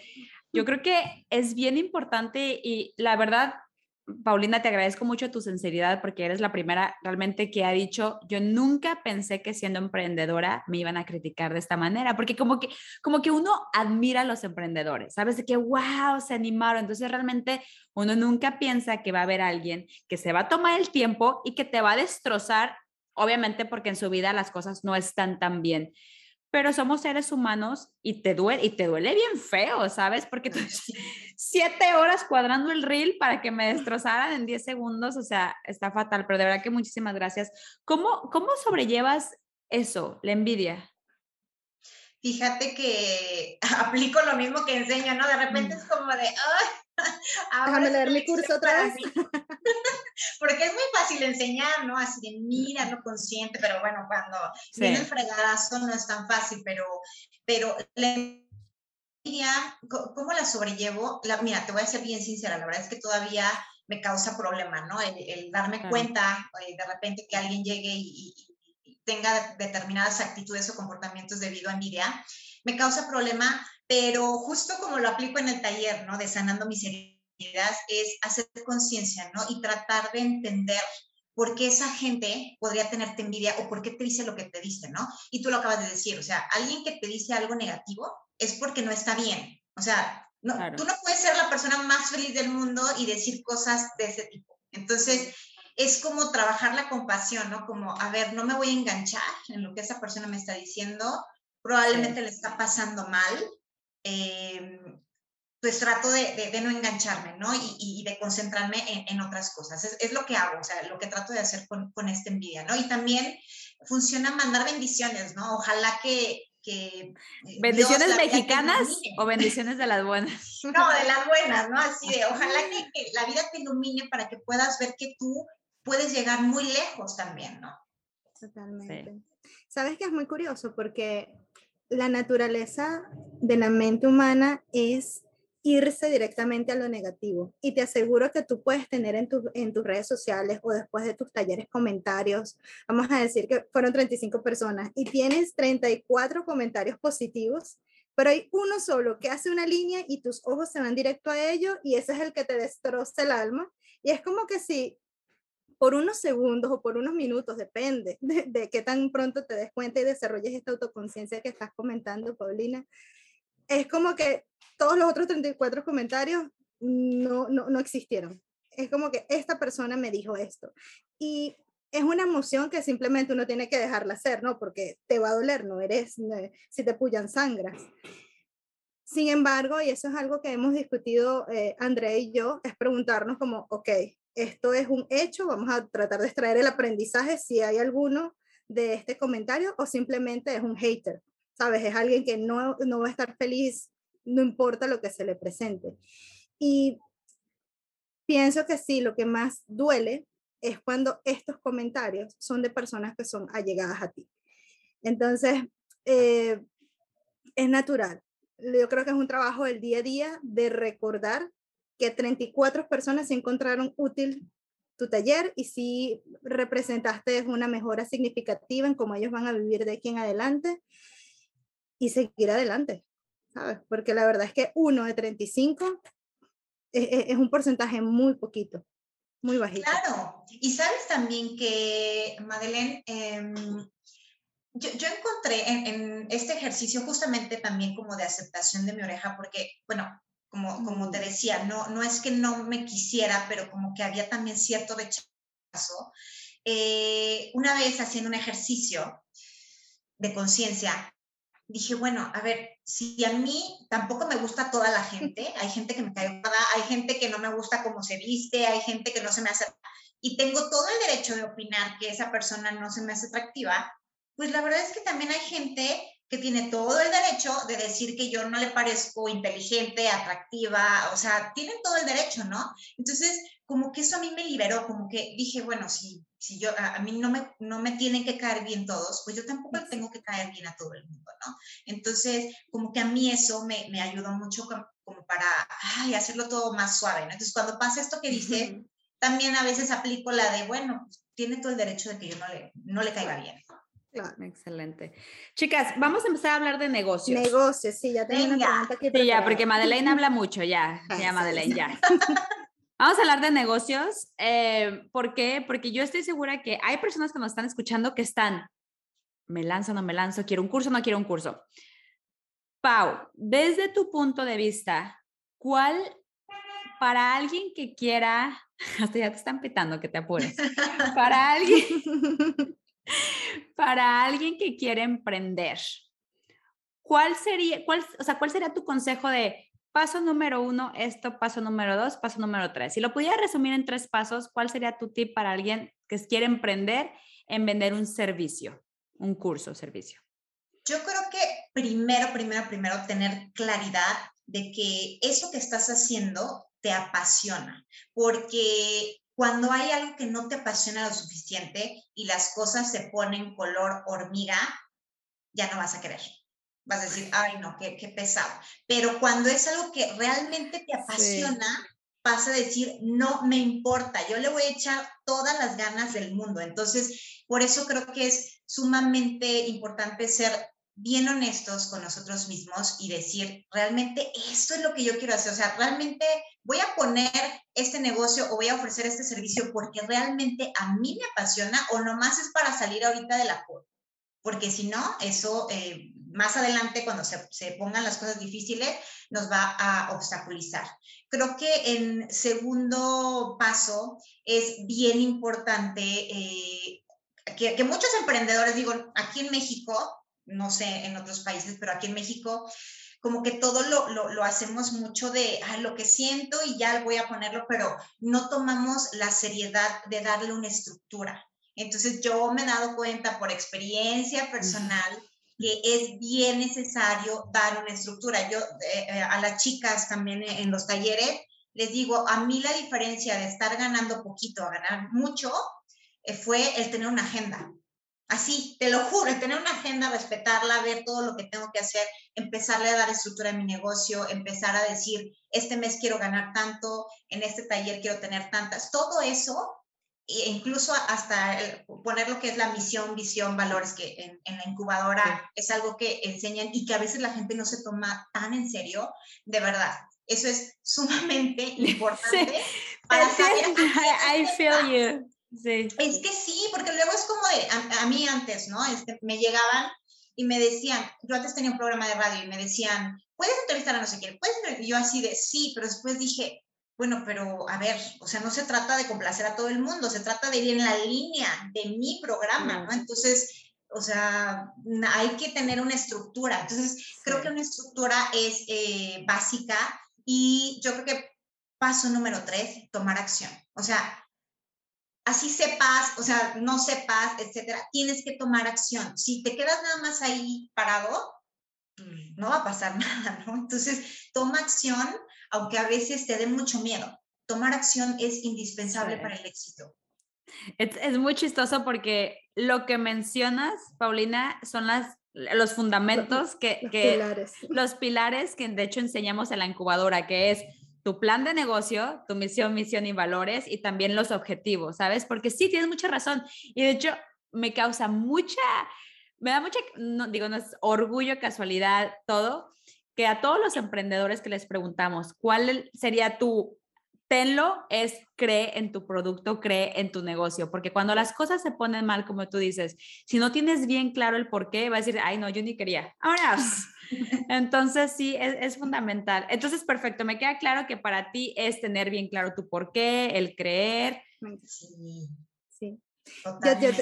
yo creo que es bien importante y la verdad, Paulina, te agradezco mucho tu sinceridad porque eres la primera realmente que ha dicho, yo nunca pensé que siendo emprendedora me iban a criticar de esta manera, porque como que, como que uno admira a los emprendedores, ¿sabes? De que, wow, se animaron. Entonces realmente uno nunca piensa que va a haber alguien que se va a tomar el tiempo y que te va a destrozar, obviamente porque en su vida las cosas no están tan bien pero somos seres humanos y te duele, y te duele bien feo, ¿sabes? Porque tú siete horas cuadrando el reel para que me destrozaran en diez segundos, o sea, está fatal, pero de verdad que muchísimas gracias. ¿Cómo, cómo sobrellevas eso, la envidia? Fíjate que aplico lo mismo que enseño, ¿no? De repente mm. es como de, ¡ay! Déjame leer mi curso otra vez. Porque es muy fácil enseñar, ¿no? Así de mira, no consciente, pero bueno, cuando viene el fregadazo no es tan fácil, pero, pero envidia, ¿cómo la sobrellevo? La, mira, te voy a ser bien sincera, la verdad es que todavía me causa problema, ¿no? El, darme cuenta eh, de repente que alguien llegue y, y tenga determinadas actitudes o comportamientos debido a envidia, me causa problema pero justo como lo aplico en el taller, ¿no? De sanando mis heridas es hacer conciencia, ¿no? Y tratar de entender por qué esa gente podría tenerte envidia o por qué te dice lo que te dice, ¿no? Y tú lo acabas de decir, o sea, alguien que te dice algo negativo es porque no está bien. O sea, no, tú no puedes ser la persona más feliz del mundo y decir cosas de ese tipo. Entonces, es como trabajar la compasión, ¿no? Como, a ver, no me voy a enganchar en lo que esa persona me está diciendo, probablemente le está pasando mal. Eh, pues trato de, de, no engancharme, ¿no? Y, y de concentrarme en, en otras cosas. Es, es, lo que hago, o sea, lo que trato de hacer con, con esta envidia, ¿no? Y también funciona mandar bendiciones, ¿no? Ojalá que... que eh, ¿Bendiciones Dios, mexicanas o bendiciones de las buenas? No, de las buenas, ¿no? Así de, ojalá que, que la vida te ilumine para que puedas ver que tú puedes llegar muy lejos también, ¿no? Totalmente. Sí. Sabes que es muy curioso porque la naturaleza de la mente humana es irse directamente a lo negativo. Y te aseguro que tú puedes tener en, tu, en tus redes sociales o después de tus talleres comentarios, vamos a decir que fueron 35 personas y tienes 34 comentarios positivos, pero hay uno solo que hace una línea y tus ojos se van directo a ello y ese es el que te destroza el alma. Y es como que si por unos segundos o por unos minutos, depende de, de qué tan pronto te des cuenta y desarrolles esta autoconciencia que estás comentando, Paulina, es como que todos los otros 34 comentarios no, no, no existieron. Es como que esta persona me dijo esto. Y es una emoción que simplemente uno tiene que dejarla ser, ¿no? Porque te va a doler, no eres, si te pullan sangras. Sin embargo, y eso es algo que hemos discutido eh, André y yo, es preguntarnos como, ok, esto es un hecho, vamos a tratar de extraer el aprendizaje si hay alguno de este comentario o simplemente es un hater, ¿sabes? Es alguien que no, no va a estar feliz no importa lo que se le presente. Y pienso que sí, lo que más duele es cuando estos comentarios son de personas que son allegadas a ti. Entonces, eh, es natural. Yo creo que es un trabajo del día a día de recordar que 34 personas se encontraron útil tu taller y si representaste una mejora significativa en cómo ellos van a vivir de aquí en adelante y seguir adelante. ¿sabes? Porque la verdad es que uno de 35 es, es un porcentaje muy poquito, muy bajito. Claro, y sabes también que, Madeleine, eh, yo, yo, encontré en, en, este ejercicio justamente también como de aceptación de mi oreja, porque, bueno, como, como te decía, no, no es que no me quisiera, pero como que había también cierto rechazo. Eh, una vez haciendo un ejercicio de conciencia, dije, bueno, a ver, si a mí tampoco me gusta toda la gente, hay gente que me cae hay gente que no me gusta cómo se viste, hay gente que no se me hace, y tengo todo el derecho de opinar que esa persona no se me hace atractiva, pues la verdad es que también hay gente que tiene todo el derecho de decir que yo no le parezco inteligente, atractiva, o sea, tienen todo el derecho, ¿no? Entonces, como que eso a mí me liberó, como que dije, bueno, si, si yo, a, a mí no me, no me tienen que caer bien todos, pues yo tampoco tengo que caer bien a todo el mundo, ¿no? Entonces, como que a mí eso me, me ayudó mucho como, como para ay, hacerlo todo más suave, ¿no? Entonces, cuando pasa esto que dice, uh -huh. también a veces aplico la de, bueno, pues, tiene todo el derecho de que yo no le, no le caiga bien. Claro. Excelente. Chicas, vamos a empezar a hablar de negocios. Negocios, sí, ya tengo Venga. una pregunta aquí. Sí, ya, porque Madeleine habla mucho, ya, ya, Madeleine, ya. Vamos a hablar de negocios. Eh, ¿Por qué? Porque yo estoy segura que hay personas que nos están escuchando que están, me lanzo, no me lanzo, quiero un curso, no quiero un curso. Pau, desde tu punto de vista, ¿cuál para alguien que quiera, hasta ya te están pitando que te apures, para alguien, para alguien que quiere emprender, ¿cuál sería, cuál, o sea, cuál sería tu consejo de paso número uno, esto, paso número dos, paso número tres? Si lo pudiera resumir en tres pasos, ¿cuál sería tu tip para alguien que quiere emprender en vender un servicio, un curso servicio? Yo creo que primero, primero, primero, tener claridad de que eso que estás haciendo te apasiona, porque cuando hay algo que no te apasiona lo suficiente y las cosas se ponen color hormiga, ya no vas a querer. Vas a decir, ay, no, qué, qué pesado. Pero cuando es algo que realmente te apasiona, sí. vas a decir, no me importa, yo le voy a echar todas las ganas del mundo. Entonces, por eso creo que es sumamente importante ser bien honestos con nosotros mismos y decir, realmente esto es lo que yo quiero hacer, o sea, realmente voy a poner este negocio o voy a ofrecer este servicio porque realmente a mí me apasiona o nomás es para salir ahorita de la porque si no, eso eh, más adelante cuando se, se, pongan las cosas difíciles nos va a obstaculizar. Creo que en segundo paso es bien importante eh, que, que, muchos emprendedores, digo, aquí en México, no sé en otros países, pero aquí en México, como que todo lo, lo, lo hacemos mucho de ah, lo que siento y ya voy a ponerlo, pero no tomamos la seriedad de darle una estructura. Entonces yo me he dado cuenta por experiencia personal que es bien necesario dar una estructura. Yo eh, eh, a las chicas también en los talleres les digo, a mí la diferencia de estar ganando poquito a ganar mucho eh, fue el tener una agenda. Así, te lo juro, tener una agenda, respetarla, ver todo lo que tengo que hacer, empezarle a dar estructura a mi negocio, empezar a decir, este mes quiero ganar tanto, en este taller quiero tener tantas. Todo eso e incluso hasta poner lo que es la misión, visión, valores, que en, la incubadora es algo que enseñan y que a veces la gente no se toma tan en serio, de verdad. Eso es sumamente importante para saber. I, feel you. Sí. Es que sí, porque luego es como de, a, mí antes, ¿no? Este, me llegaban y me decían, yo antes tenía un programa de radio y me decían, ¿puedes entrevistar a no sé quién? ¿Puedes? Y yo así de, sí, pero después dije, bueno, pero a ver, o sea, no se trata de complacer a todo el mundo, se trata de ir en la línea de mi programa, ¿no? Entonces, o sea, hay que tener una estructura. Entonces, creo que una estructura es eh, básica y yo creo que paso número tres, tomar acción. O sea, así sepas, o sea, no sepas, etcétera, tienes que tomar acción. Si te quedas nada más ahí parado, mm, no va a pasar nada, ¿no? Entonces, toma acción aunque a veces te dé mucho miedo. Tomar acción es indispensable para el éxito. Es, muy chistoso porque lo que mencionas, Paulina, son las, los fundamentos que, los, pilares. los pilares que de hecho enseñamos en la incubadora, que es tu plan de negocio, tu misión, misión y valores y también los objetivos, ¿sabes? Porque sí, tienes mucha razón. Y de hecho, me causa mucha, me da mucha, no, digo, no es orgullo, casualidad, todo, que a todos los emprendedores que les preguntamos, ¿cuál sería tu tenlo es cree en tu producto, cree en tu negocio, porque cuando las cosas se ponen mal, como tú dices, si no tienes bien claro el por qué, va a decir, ay, no, yo ni quería. Ahora, entonces sí, es, es, fundamental. Entonces, perfecto, me queda claro que para ti es tener bien claro tu por qué, el creer. Sí. sí.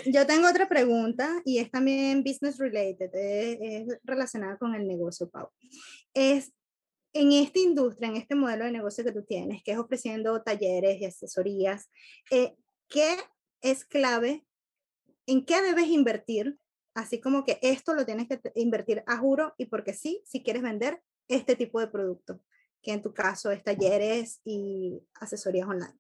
Yo, tengo otra pregunta y es también business related, es, relacionada con el negocio, Pau. Es en esta industria, en este modelo de negocio que tú tienes, que es ofreciendo talleres y asesorías, eh, ¿qué es clave? ¿En qué debes invertir? Así como que esto lo tienes que invertir a juro y porque sí, si quieres vender este tipo de producto, que en tu caso es talleres y asesorías online.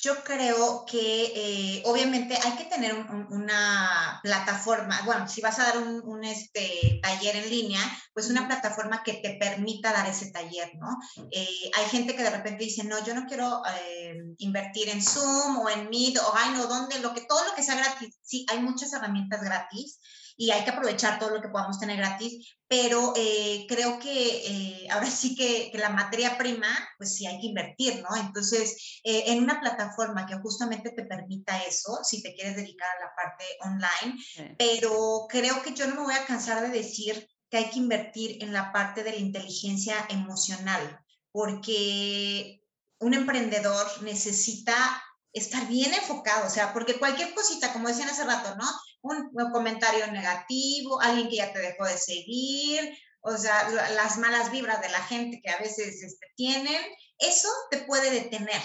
Yo creo que eh, obviamente hay que tener una plataforma, bueno, si vas a dar un, este, taller en línea, pues una plataforma que te permita dar ese taller, ¿no? Eh, hay gente que de repente dice, no, yo no quiero eh, invertir en Zoom o en Meet o, ay, no, ¿dónde? Lo que, todo lo que sea gratis. Sí, hay muchas herramientas gratis y hay que aprovechar todo lo que podamos tener gratis, pero eh, creo que eh, ahora sí que, la materia prima, pues sí hay que invertir, ¿no? Entonces, eh, en una plataforma que justamente te permita eso, si te quieres dedicar a la parte online, pero creo que yo no me voy a cansar de decir que hay que invertir en la parte de la inteligencia emocional, porque un emprendedor necesita estar bien enfocado, o sea, porque cualquier cosita, como decían hace rato, ¿no? Un, comentario negativo, alguien que ya te dejó de seguir, o sea, las malas vibras de la gente que a veces este, tienen, eso te puede detener.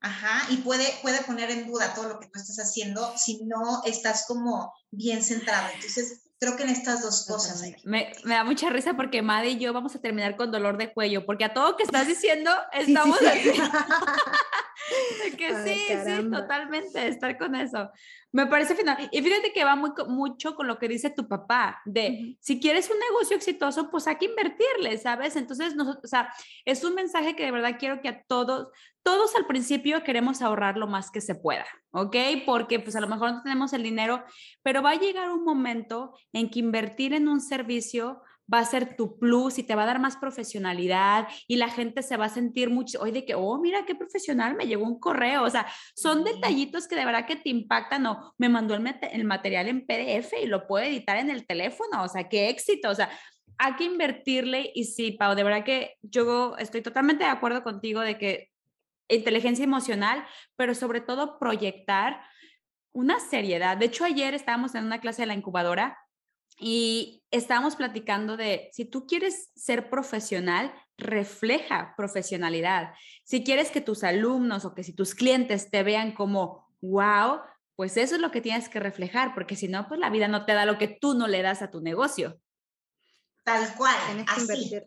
Ajá, y puede, puede poner en duda todo lo que tú estás haciendo si no estás como bien centrado. Entonces, creo que en estas dos cosas. Me, me, da mucha risa porque Maddy y yo vamos a terminar con dolor de cuello, porque a todo que estás diciendo estamos así. que sí, sí, totalmente, estar con eso. Me parece final. Y fíjate que va muy, mucho con lo que dice tu papá, de si quieres un negocio exitoso, pues hay que invertirle, ¿sabes? Entonces, nosotros, o sea, es un mensaje que de verdad quiero que a todos, todos al principio queremos ahorrar lo más que se pueda, ¿ok? Porque pues a lo mejor no tenemos el dinero, pero va a llegar un momento en que invertir en un servicio va a ser tu plus y te va a dar más profesionalidad y la gente se va a sentir mucho, hoy de que, oh, mira qué profesional, me llegó un correo, o sea, son detallitos que de verdad que te impactan o me mandó el, el material en PDF y lo puedo editar en el teléfono, o sea, qué éxito, o sea, hay que invertirle y sí, Pau, de verdad que yo estoy totalmente de acuerdo contigo de que inteligencia emocional, pero sobre todo proyectar una seriedad. De hecho, ayer estábamos en una clase de la incubadora y estábamos platicando de si tú quieres ser profesional, refleja profesionalidad. Si quieres que tus alumnos o que si tus clientes te vean como, wow, pues eso es lo que tienes que reflejar, porque si no, pues la vida no te da lo que tú no le das a tu negocio. Tal cual, así.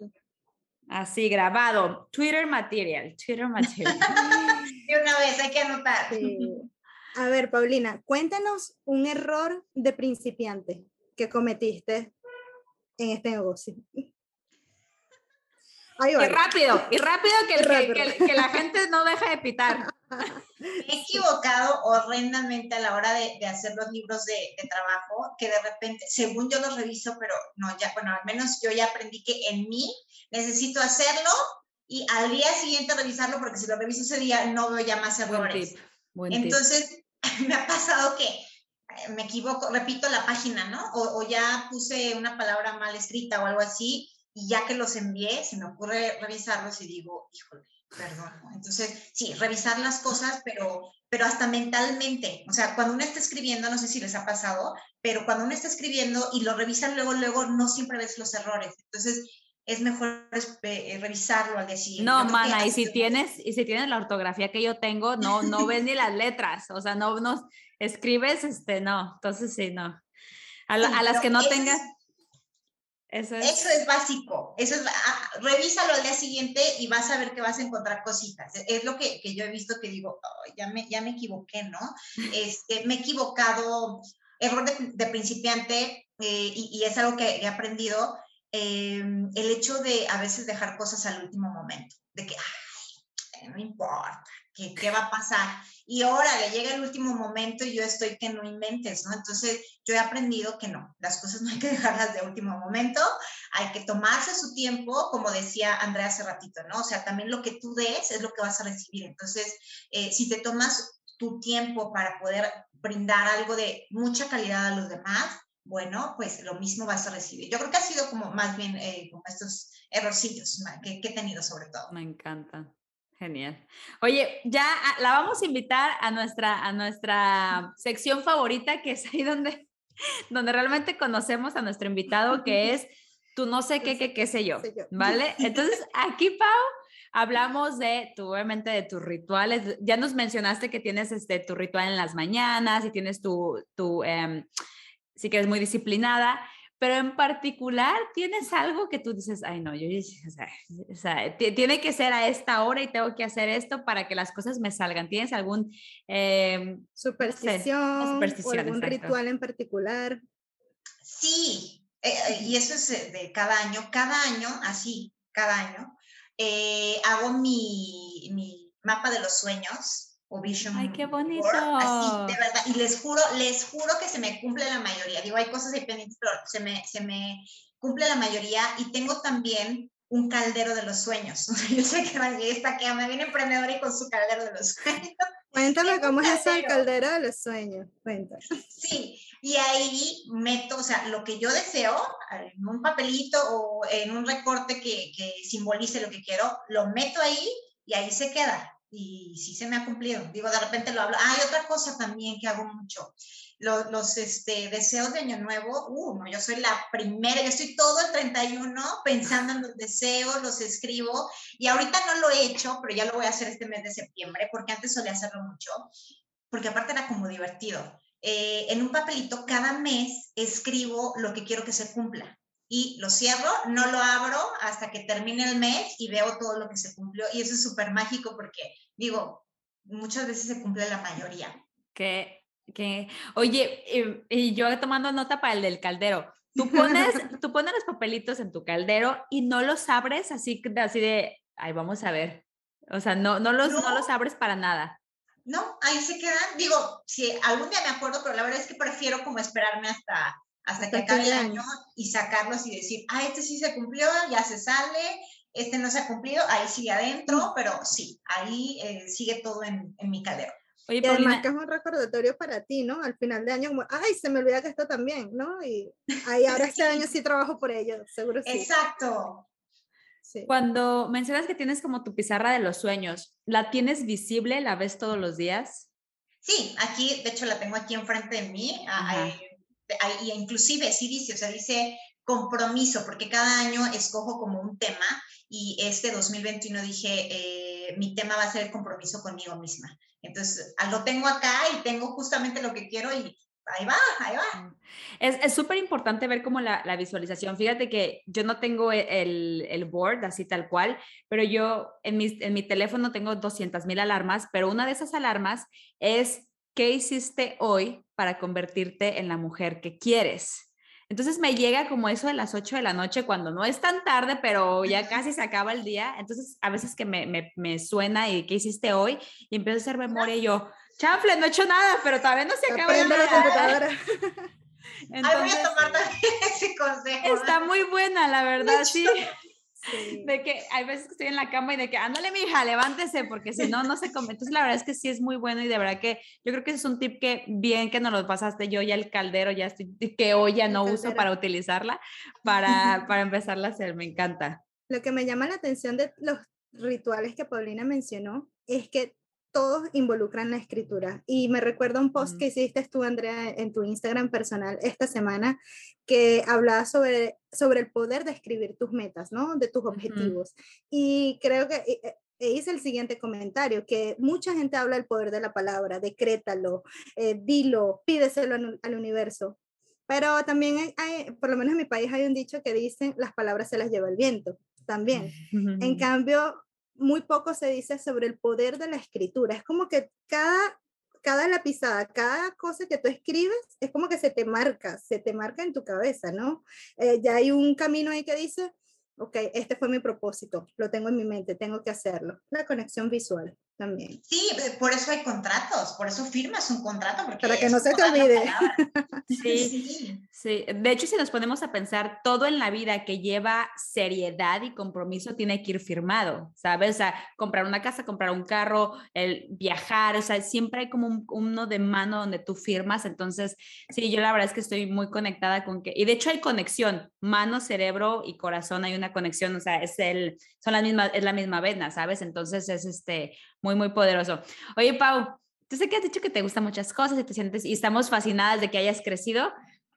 Así, grabado. Twitter material, Twitter material. De una vez, hay que anotar. A ver, Paulina, cuéntanos un error de principiante que cometiste en este negocio. Y rápido, y rápido que, que, la gente no deja de pitar. Me he equivocado horrendamente a la hora de, de hacer los libros de, de, trabajo, que de repente, según yo los reviso, pero no, ya, bueno, al menos yo ya aprendí que en mí necesito hacerlo y al día siguiente revisarlo, porque si lo reviso ese día no veo ya más errores. Entonces, me ha pasado que me equivoco, repito la página, ¿no? O, o ya puse una palabra mal escrita o algo así, y ya que los envié, se me ocurre revisarlos y digo, híjole, perdón. Entonces, sí, revisar las cosas, pero, pero hasta mentalmente. O sea, cuando uno está escribiendo, no sé si les ha pasado, pero cuando uno está escribiendo y lo revisan luego, luego, no siempre ves los errores. Entonces, es mejor eh, revisarlo al decir. No, mana, y si tienes, y si tienes la ortografía que yo tengo, no, no ves ni las letras, o sea, no, no escribes, este, no, entonces sí, no. A, las que no tengas eso es. básico. Eso es, ah, revísalo al día siguiente y vas a ver que vas a encontrar cositas. Es lo que, que yo he visto que digo, ya, me, ya me equivoqué, ¿no? Este, me he equivocado, error de, principiante, eh, y, y, es algo que he aprendido, eh, el hecho de a veces dejar cosas al último momento, de que, ay, no importa, ¿qué, va a pasar? Y ahora le llega el último momento y yo estoy que no inventes, ¿no? Entonces yo he aprendido que no, las cosas no hay que dejarlas de último momento, hay que tomarse su tiempo, como decía Andrea hace ratito, ¿no? O sea, también lo que tú des es lo que vas a recibir. Entonces, eh, si te tomas tu tiempo para poder brindar algo de mucha calidad a los demás, bueno, pues lo mismo vas a recibir. Yo creo que ha sido como más bien eh, como estos errorcillos que, que, he tenido sobre todo. Me encanta. Genial. Oye, ya la vamos a invitar a nuestra, a nuestra sección favorita, que es ahí donde, donde realmente conocemos a nuestro invitado, que es tú no sé qué, qué, qué sé yo, ¿vale? Entonces, aquí, Pau, hablamos de, tu, obviamente, de tus rituales. Ya nos mencionaste que tienes este, tu ritual en las mañanas y tienes tu, tu eh, sí que eres muy disciplinada, pero en particular tienes algo que tú dices, ay no, yo, o sea, tiene que ser a esta hora y tengo que hacer esto para que las cosas me salgan. ¿Tienes algún eh, superstición, o algún ritual en particular? Sí, eh, eh, y eso es de cada año, cada año, así, cada año, hago mi, mi mapa de los sueños o Vision Ay, qué bonito. así, de verdad. Y les juro, les juro que se me cumple la mayoría. Digo, hay cosas ahí pendientes, pero se me, se me cumple la mayoría. Y tengo también un caldero de los sueños. Yo sé que está que me viene emprendedora y con su caldero de los sueños. Cuéntame cómo es eso el caldero de los sueños. Cuéntame. Sí, y ahí meto, o sea, lo que yo deseo en un papelito o en un recorte que, que simbolice lo que quiero, lo meto ahí y ahí se queda y sí se me ha cumplido. Digo, de repente lo hablo. Ah, hay otra cosa también que hago mucho. Los, los este, deseos de Año Nuevo, uh, no, yo soy la primera, yo estoy todo el 31 pensando en los deseos, los escribo y ahorita no lo he hecho, pero ya lo voy a hacer este mes de septiembre porque antes solía hacerlo mucho, porque aparte era como divertido. Eh, en un papelito cada mes escribo lo que quiero que se cumpla y lo cierro, no lo abro hasta que termine el mes y veo todo lo que se cumplió. Y eso es súper mágico porque, digo, muchas veces se cumple la mayoría. Que, que, oye, y, y yo tomando nota para el del caldero, tú pones, tú pones los papelitos en tu caldero y no los abres así, así de, ay, vamos a ver. O sea, no, no, los, no. los abres para nada. No, ahí se quedan. Digo, si algún día me acuerdo, pero la verdad es que prefiero como esperarme hasta, hasta que acabe el año y sacarlos y decir, ah, este sí se cumplió, ya se sale, este no se ha cumplido, ahí sigue adentro, pero sí, ahí eh, sigue todo en, en mi caldero. Oye, y además que es un recordatorio para ti, ¿no? Al final de año, como, ay, se me olvida que esto también, ¿no? Y ahí ahora este año sí trabajo por ello, seguro sí. Exacto. Sí. Cuando mencionas que tienes como tu pizarra de los sueños, ¿la tienes visible? ¿La ves todos los días? Sí, aquí, de hecho la tengo aquí enfrente de mí. Y inclusive sí dice, o sea, dice compromiso, porque cada año escojo como un tema y este 2021 dije, eh, mi tema va a ser el compromiso conmigo misma. Entonces, ah, lo tengo acá y tengo justamente lo que quiero y ahí va, ahí va. Mm. Es súper importante ver como la, la, visualización. Fíjate que yo no tengo e, el, el, board así tal cual, pero yo en mi, en mi teléfono tengo 200 mil alarmas, pero una de esas alarmas es, ¿qué hiciste hoy para convertirte en la mujer que quieres? Entonces me llega como eso de las 8 de la noche cuando no es tan tarde, pero ya casi se acaba el día. Entonces a veces que me, me, me suena y qué hiciste hoy y empiezo a hacer memoria y yo, chanfle, no he hecho nada, pero todavía no se acaba el día. la computadora. Entonces, voy a tomar también ese consejo. Está muy buena, la verdad, sí. De que hay veces que estoy en la cama y de que, ándale, mija, levántese, porque si no, no se come. Entonces, la verdad es que sí es muy bueno y de verdad que yo creo que es un tip que bien que nos lo pasaste. Yo ya el caldero, ya estoy, que hoy ya no uso para utilizarla, para, para empezarla a hacer. Me encanta. Lo que me llama la atención de los rituales que Paulina mencionó es que todos involucran la escritura. Y me recuerda un post que hiciste tú, Andrea, en tu Instagram personal esta semana, que hablaba sobre, sobre el poder de escribir tus metas, ¿no? De tus objetivos. Y creo que e, e hice el siguiente comentario, que mucha gente habla del poder de la palabra, decrétalo, eh, dilo, pídeselo al, universo. Pero también hay, por lo menos en mi país hay un dicho que dice, las palabras se las lleva el viento, también. En cambio, muy poco se dice sobre el poder de la escritura. Es como que cada, cada lapizada, cada cosa que tú escribes, es como que se te marca, se te marca en tu cabeza, ¿no? Eh, ya hay un camino ahí que dice, ok, este fue mi propósito, lo tengo en mi mente, tengo que hacerlo. La conexión visual también. Sí, por eso hay contratos, por eso firmas un contrato. Porque Para que no se te olvide. Sí, sí, De hecho, si nos ponemos a pensar, todo en la vida que lleva seriedad y compromiso tiene que ir firmado, ¿sabes? O sea, comprar una casa, comprar un carro, el viajar, o sea, siempre hay como un, uno de mano donde tú firmas. Entonces, sí, yo la verdad es que estoy muy conectada con que, y de hecho hay conexión, mano, cerebro y corazón, hay una conexión, o sea, es el, son las mismas, es la misma vena, ¿sabes? Entonces es este muy, muy poderoso. Oye, Pau, tú sé que has dicho que te gustan muchas cosas y te sientes, y estamos fascinadas de que hayas crecido,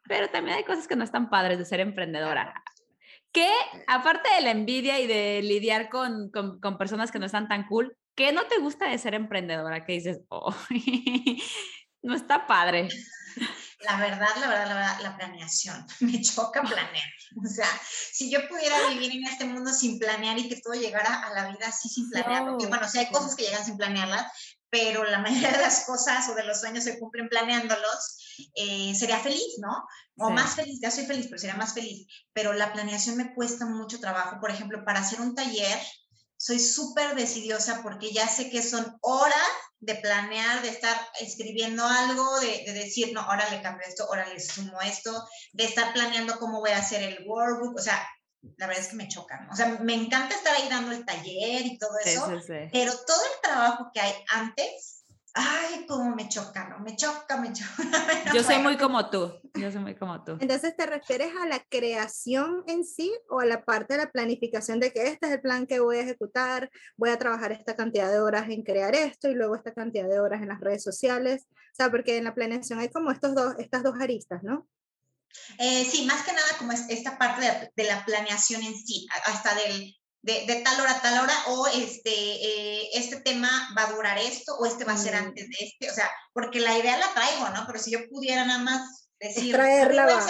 pero también hay cosas que no están padres de ser emprendedora. ¿Qué, aparte de la envidia y de lidiar con, con, con personas que no están tan cool, qué no te gusta de ser emprendedora? Que dices, oh, no está padre. La verdad, la verdad, la verdad, la planeación. Me choca planear. O sea, si yo pudiera vivir en este mundo sin planear y que todo llegara a la vida así sin planear, porque bueno, o sea, hay cosas que llegan sin planearlas, pero la mayoría de las cosas o de los sueños se cumplen planeándolos, eh, sería feliz, ¿no? O más feliz, ya soy feliz, pero sería más feliz. Pero la planeación me cuesta mucho trabajo. Por ejemplo, para hacer un taller, soy súper decidiosa porque ya sé que son horas de planear, de estar escribiendo algo, de, decir, no, ahora le cambio esto, ahora le sumo esto, de estar planeando cómo voy a hacer el workbook, o sea, la verdad es que me chocan. O sea, me encanta estar ahí dando el taller y todo eso, pero todo el trabajo que hay antes ay, cómo me choca, ¿no? Me choca, me choca. yo soy muy como tú, yo soy muy como tú. Entonces, ¿te refieres a la creación en sí o a la parte de la planificación de que este es el plan que voy a ejecutar, voy a trabajar esta cantidad de horas en crear esto y luego esta cantidad de horas en las redes sociales? O sea, porque en la planeación hay como estos dos, estas dos aristas, ¿no? Eh, sí, más que nada como es esta parte de, de, la planeación en sí, hasta del de, tal hora a tal hora, o este, eh, este tema va a durar esto, o este va a ser mm. antes de este, o sea, porque la idea la traigo, ¿no? Pero si yo pudiera nada más decir, traerla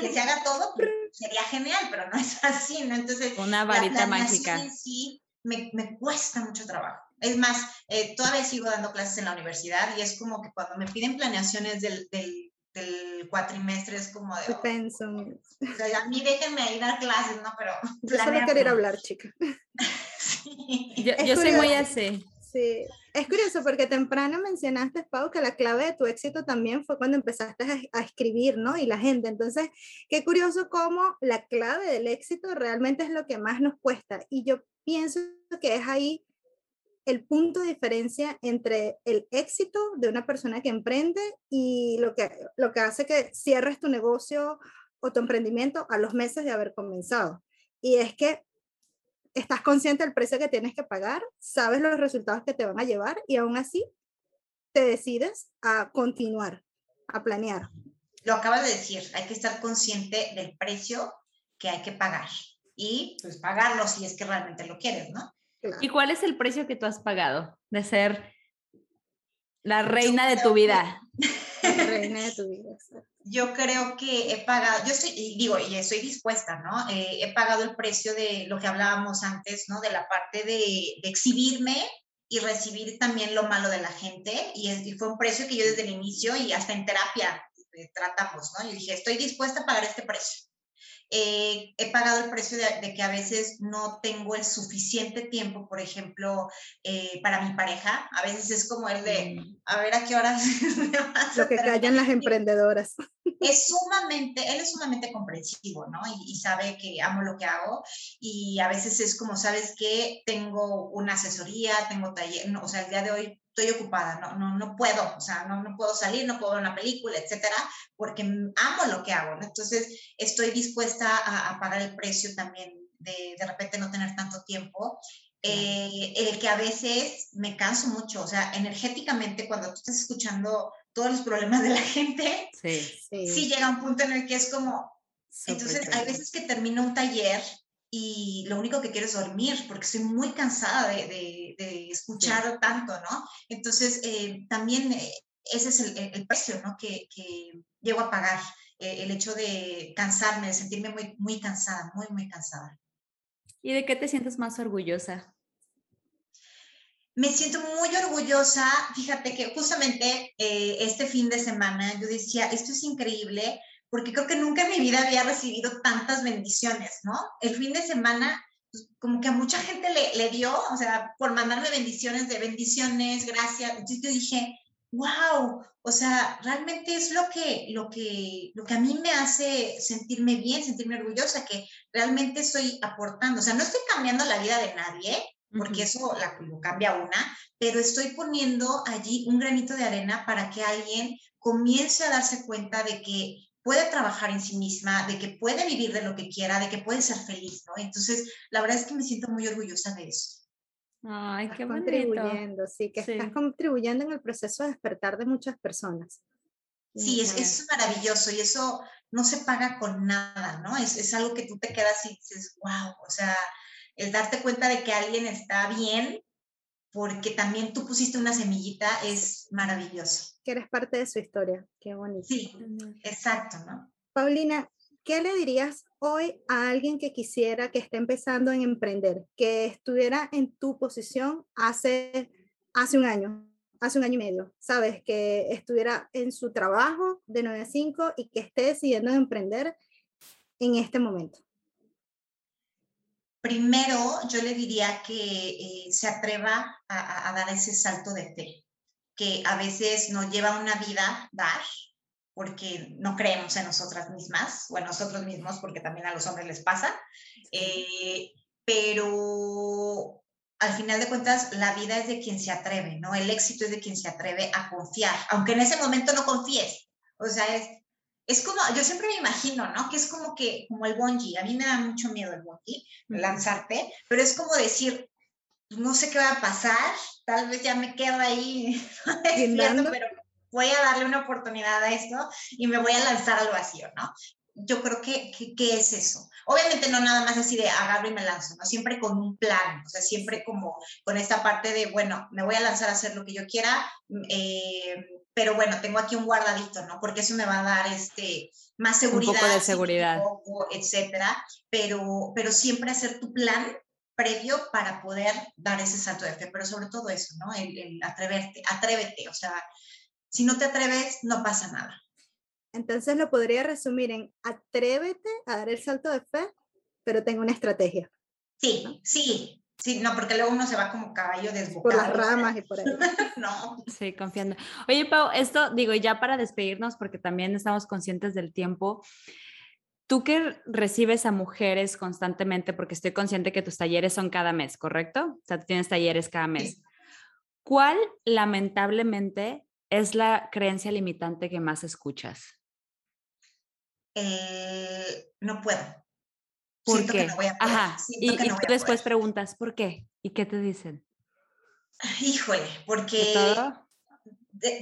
que se haga todo, pues, sería genial, pero no es así, ¿no? Entonces, una varita mágica. Sí, me, me, cuesta mucho trabajo. Es más, eh, todavía sigo dando clases en la universidad y es como que cuando me piden planeaciones del, del del cuatrimestre es como de... Penso. O sea, a mí déjenme ahí dar clases, ¿no? Pero... Yo solo quiero ir a hablar, chica. sí, yo, soy muy así. Sí, es curioso porque temprano mencionaste, Pau, que la clave de tu éxito también fue cuando empezaste a, escribir, ¿no? Y la gente. Entonces, qué curioso cómo la clave del éxito realmente es lo que más nos cuesta. Y yo pienso que es ahí el punto de diferencia entre el éxito de una persona que emprende y lo que, lo que hace que cierres tu negocio o tu emprendimiento a los meses de haber comenzado. Y es que estás consciente del precio que tienes que pagar, sabes los resultados que te van a llevar y aún así te decides a continuar, a planear. Lo acabas de decir, hay que estar consciente del precio que hay que pagar y pues pagarlo si es que realmente lo quieres, ¿no? ¿Y cuál es el precio que tú has pagado de ser la reina de tu vida? La reina de tu vida, yo creo que he pagado, yo estoy, digo, y estoy dispuesta, ¿no? Eh, he pagado el precio de lo que hablábamos antes, ¿no? De la parte de, exhibirme y recibir también lo malo de la gente. Y, fue un precio que yo desde el inicio y hasta en terapia eh, tratamos, ¿no? Yo dije, estoy dispuesta a pagar este precio. Eh, he pagado el precio de, que a veces no tengo el suficiente tiempo, por ejemplo, eh, para mi pareja. A veces es como el de, a ver a qué horas Lo que callan las emprendedoras. Es sumamente, él es sumamente comprensivo, ¿no? Y, sabe que amo lo que hago. Y a veces es como, ¿sabes qué? Tengo una asesoría, tengo taller, o sea, el día de hoy estoy ocupada, no, no, no puedo, o sea, no, no puedo salir, no puedo ver una película, etcétera, porque amo lo que hago, ¿no? Entonces, estoy dispuesta a, pagar el precio también de de repente no tener tanto tiempo. Eh, el que a veces me canso mucho, o sea, energéticamente, cuando tú estás escuchando todos los problemas de la gente, sí, sí. llega un punto en el que es como, entonces hay veces que termino un taller y lo único que quiero es dormir porque estoy muy cansada de, de, escuchar tanto, ¿no? Entonces, eh, también eh, ese es el, el, precio, ¿no? Que, que llego a pagar, eh, el hecho de cansarme, de sentirme muy, muy cansada, muy, muy cansada. ¿Y de qué te sientes más orgullosa? Me siento muy orgullosa, fíjate que justamente este fin de semana yo decía, esto es increíble, porque creo que nunca en mi vida había recibido tantas bendiciones, ¿no? El fin de semana, pues, como que a mucha gente le, le, dio, o sea, por mandarme bendiciones de bendiciones, gracias. Entonces yo dije, wow, o sea, realmente es lo que, lo que, lo que a mí me hace sentirme bien, sentirme orgullosa, que realmente estoy aportando. O sea, no estoy cambiando la vida de nadie, porque eso la, lo cambia una, pero estoy poniendo allí un granito de arena para que alguien comience a darse cuenta de que puede trabajar en sí misma, de que puede vivir de lo que quiera, de que puede ser feliz, ¿no? Entonces, la verdad es que me siento muy orgullosa de eso. Ay, qué bonito. contribuyendo, sí, que estás contribuyendo en el proceso de despertar de muchas personas. Sí, es, es, maravilloso y eso no se paga con nada, ¿no? Es, es algo que tú te quedas y dices, wow, o sea, el darte cuenta de que alguien está bien porque también tú pusiste una semillita, es maravilloso. Que eres parte de su historia, qué bonito. Sí, exacto, ¿no? Paulina, ¿qué le dirías hoy a alguien que quisiera, que esté empezando en emprender, que estuviera en tu posición hace, hace un año, hace un año y medio, sabes, que estuviera en su trabajo de 9 a 5 y que esté decidiendo emprender en este momento? Primero, yo le diría que eh, se atreva a, dar ese salto de fe, que a veces nos lleva una vida dar, porque no creemos en nosotras mismas o en nosotros mismos, porque también a los hombres les pasa, eh, pero al final de cuentas la vida es de quien se atreve, ¿no? El éxito es de quien se atreve a confiar, aunque en ese momento no confíes. O sea, es, es como, yo siempre me imagino, ¿no? Que es como que, como el bungee, a mí me da mucho miedo el bungee, lanzarte, pero es como decir, pues, no sé qué va a pasar, tal vez ya me quedo ahí pero voy a darle una oportunidad a esto y me voy a lanzar al vacío, ¿no? Yo creo que, que, es eso. Obviamente no nada más así de agarro y me lanzo, ¿no? Siempre con un plan, o sea, siempre como con esta parte de, bueno, me voy a lanzar a hacer lo que yo quiera, eh, pero bueno, tengo aquí un guardadito, ¿no? Porque eso me va a dar este, más seguridad. Un poco de seguridad. etcétera, pero, pero siempre hacer tu plan previo para poder dar ese salto de fe, pero sobre todo eso, ¿no? El, atreverte, atrévete, o sea, si no te atreves, no pasa nada. Entonces lo podría resumir en atrévete a dar el salto de fe, pero tengo una estrategia. Sí, sí, Sí, no, porque luego uno se va como caballo desbocado. Por las ramas y por ahí. no. Sí, confiando. Oye, Pau, esto digo ya para despedirnos, porque también estamos conscientes del tiempo. Tú que recibes a mujeres constantemente, porque estoy consciente que tus talleres son cada mes, ¿correcto? O sea, tú tienes talleres cada mes. ¿Cuál, lamentablemente, es la creencia limitante que más escuchas? Eh, no puedo. ¿Por qué? Ajá. Y, después preguntas, ¿por qué? ¿Y qué te dicen? Híjole, porque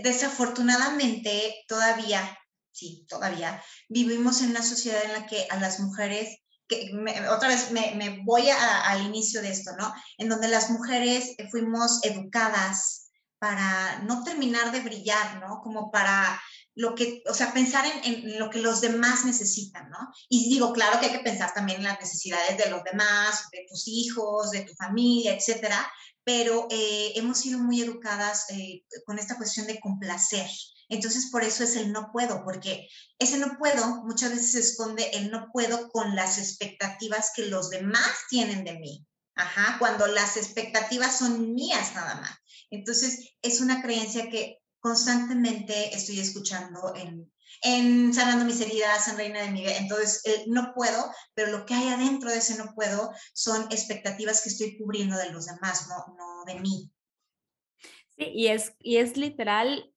desafortunadamente todavía, sí, todavía vivimos en una sociedad en la que a las mujeres, que otra vez me, voy al inicio de esto, ¿no? En donde las mujeres fuimos educadas para no terminar de brillar, ¿no? Como para lo que, o sea, pensar en, lo que los demás necesitan, ¿no? Y digo, claro que hay que pensar también en las necesidades de los demás, de tus hijos, de tu familia, etcétera, pero eh, hemos sido muy educadas eh, con esta cuestión de complacer. Entonces, por eso es el no puedo, porque ese no puedo muchas veces esconde el no puedo con las expectativas que los demás tienen de mí. Ajá, cuando las expectativas son mías nada más. Entonces, es una creencia que constantemente estoy escuchando en, Sanando mis heridas, en Reina de mi vida. Entonces, no puedo, pero lo que hay adentro de ese no puedo son expectativas que estoy cubriendo de los demás, no, no de mí. Sí, y es, y es literal,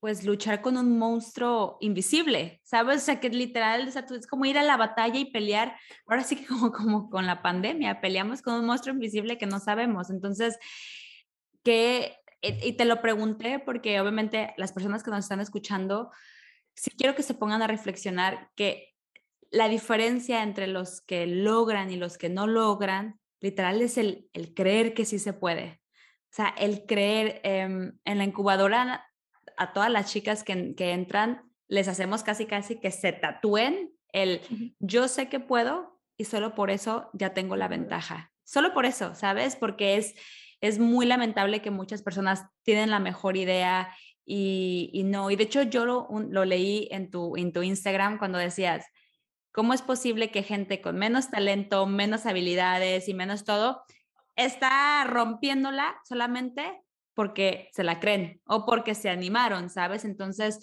pues luchar con un monstruo invisible, ¿sabes? O sea, que literal, o sea, es como ir a la batalla y pelear, ahora sí que como, como con la pandemia, peleamos con un monstruo invisible que no sabemos. Entonces, que y te lo pregunté porque obviamente las personas que nos están escuchando, sí quiero que se pongan a reflexionar que la diferencia entre los que logran y los que no logran, literal, es el, el creer que sí se puede. O sea, el creer em, en la incubadora, a todas las chicas que, que entran, les hacemos casi, casi que se tatúen el yo sé que puedo y solo por eso ya tengo la ventaja. Solo por eso, ¿sabes? Porque es es muy lamentable que muchas personas tienen la mejor idea y, no. Y de hecho yo lo, lo leí en tu, en tu Instagram cuando decías, ¿cómo es posible que gente con menos talento, menos habilidades y menos todo está rompiéndola solamente porque se la creen o porque se animaron, ¿sabes? Entonces,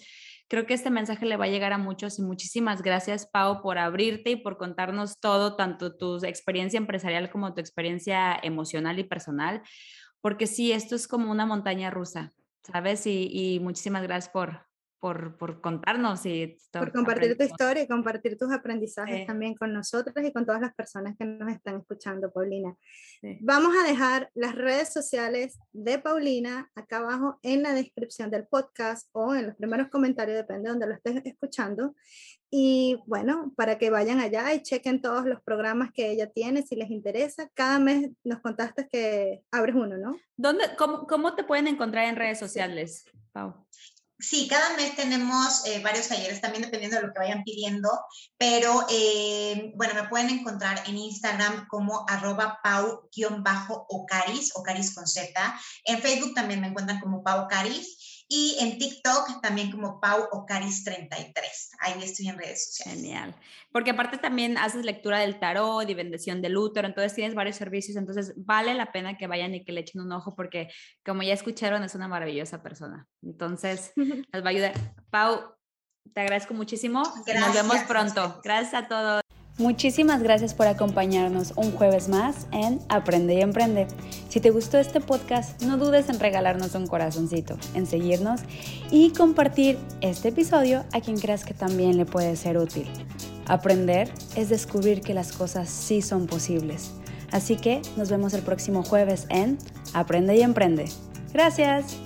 creo que este mensaje le va a llegar a muchos y muchísimas gracias, Pau, por abrirte y por contarnos todo, tanto tu experiencia empresarial como tu experiencia emocional y personal, porque sí, esto es como una montaña rusa, ¿sabes? Y, y muchísimas gracias por, por, por, contarnos y por compartir tu historia y compartir tus aprendizajes también con nosotros y con todas las personas que nos están escuchando, Paulina. Vamos a dejar las redes sociales de Paulina acá abajo en la descripción del podcast o en los primeros comentarios, depende de donde lo estés escuchando. Y bueno, para que vayan allá y chequen todos los programas que ella tiene, si les interesa. Cada mes nos contaste que abres uno, ¿no? ¿Dónde, cómo, cómo te pueden encontrar en redes sociales, Pau? Sí, cada mes tenemos eh, varios talleres, también dependiendo de lo que vayan pidiendo, pero eh, bueno, me pueden encontrar en Instagram como arroba pau-ocaris, ocaris con Z. En Facebook también me encuentran como pau ocaris y en TikTok también como Pau Ocaris33. Ahí estoy en redes sociales. Genial. Porque aparte también haces lectura del tarot y bendición del útero, entonces tienes varios servicios, entonces vale la pena que vayan y que le echen un ojo porque como ya escucharon es una maravillosa persona. Entonces, nos va a ayudar. Pau, te agradezco muchísimo. Nos vemos pronto. Gracias a todos. Muchísimas gracias por acompañarnos un jueves más en Aprende y Emprende. Si te gustó este podcast, no dudes en regalarnos un corazoncito, en seguirnos y compartir este episodio a quien creas que también le puede ser útil. Aprender es descubrir que las cosas sí son posibles. Así que nos vemos el próximo jueves en Aprende y Emprende. Gracias.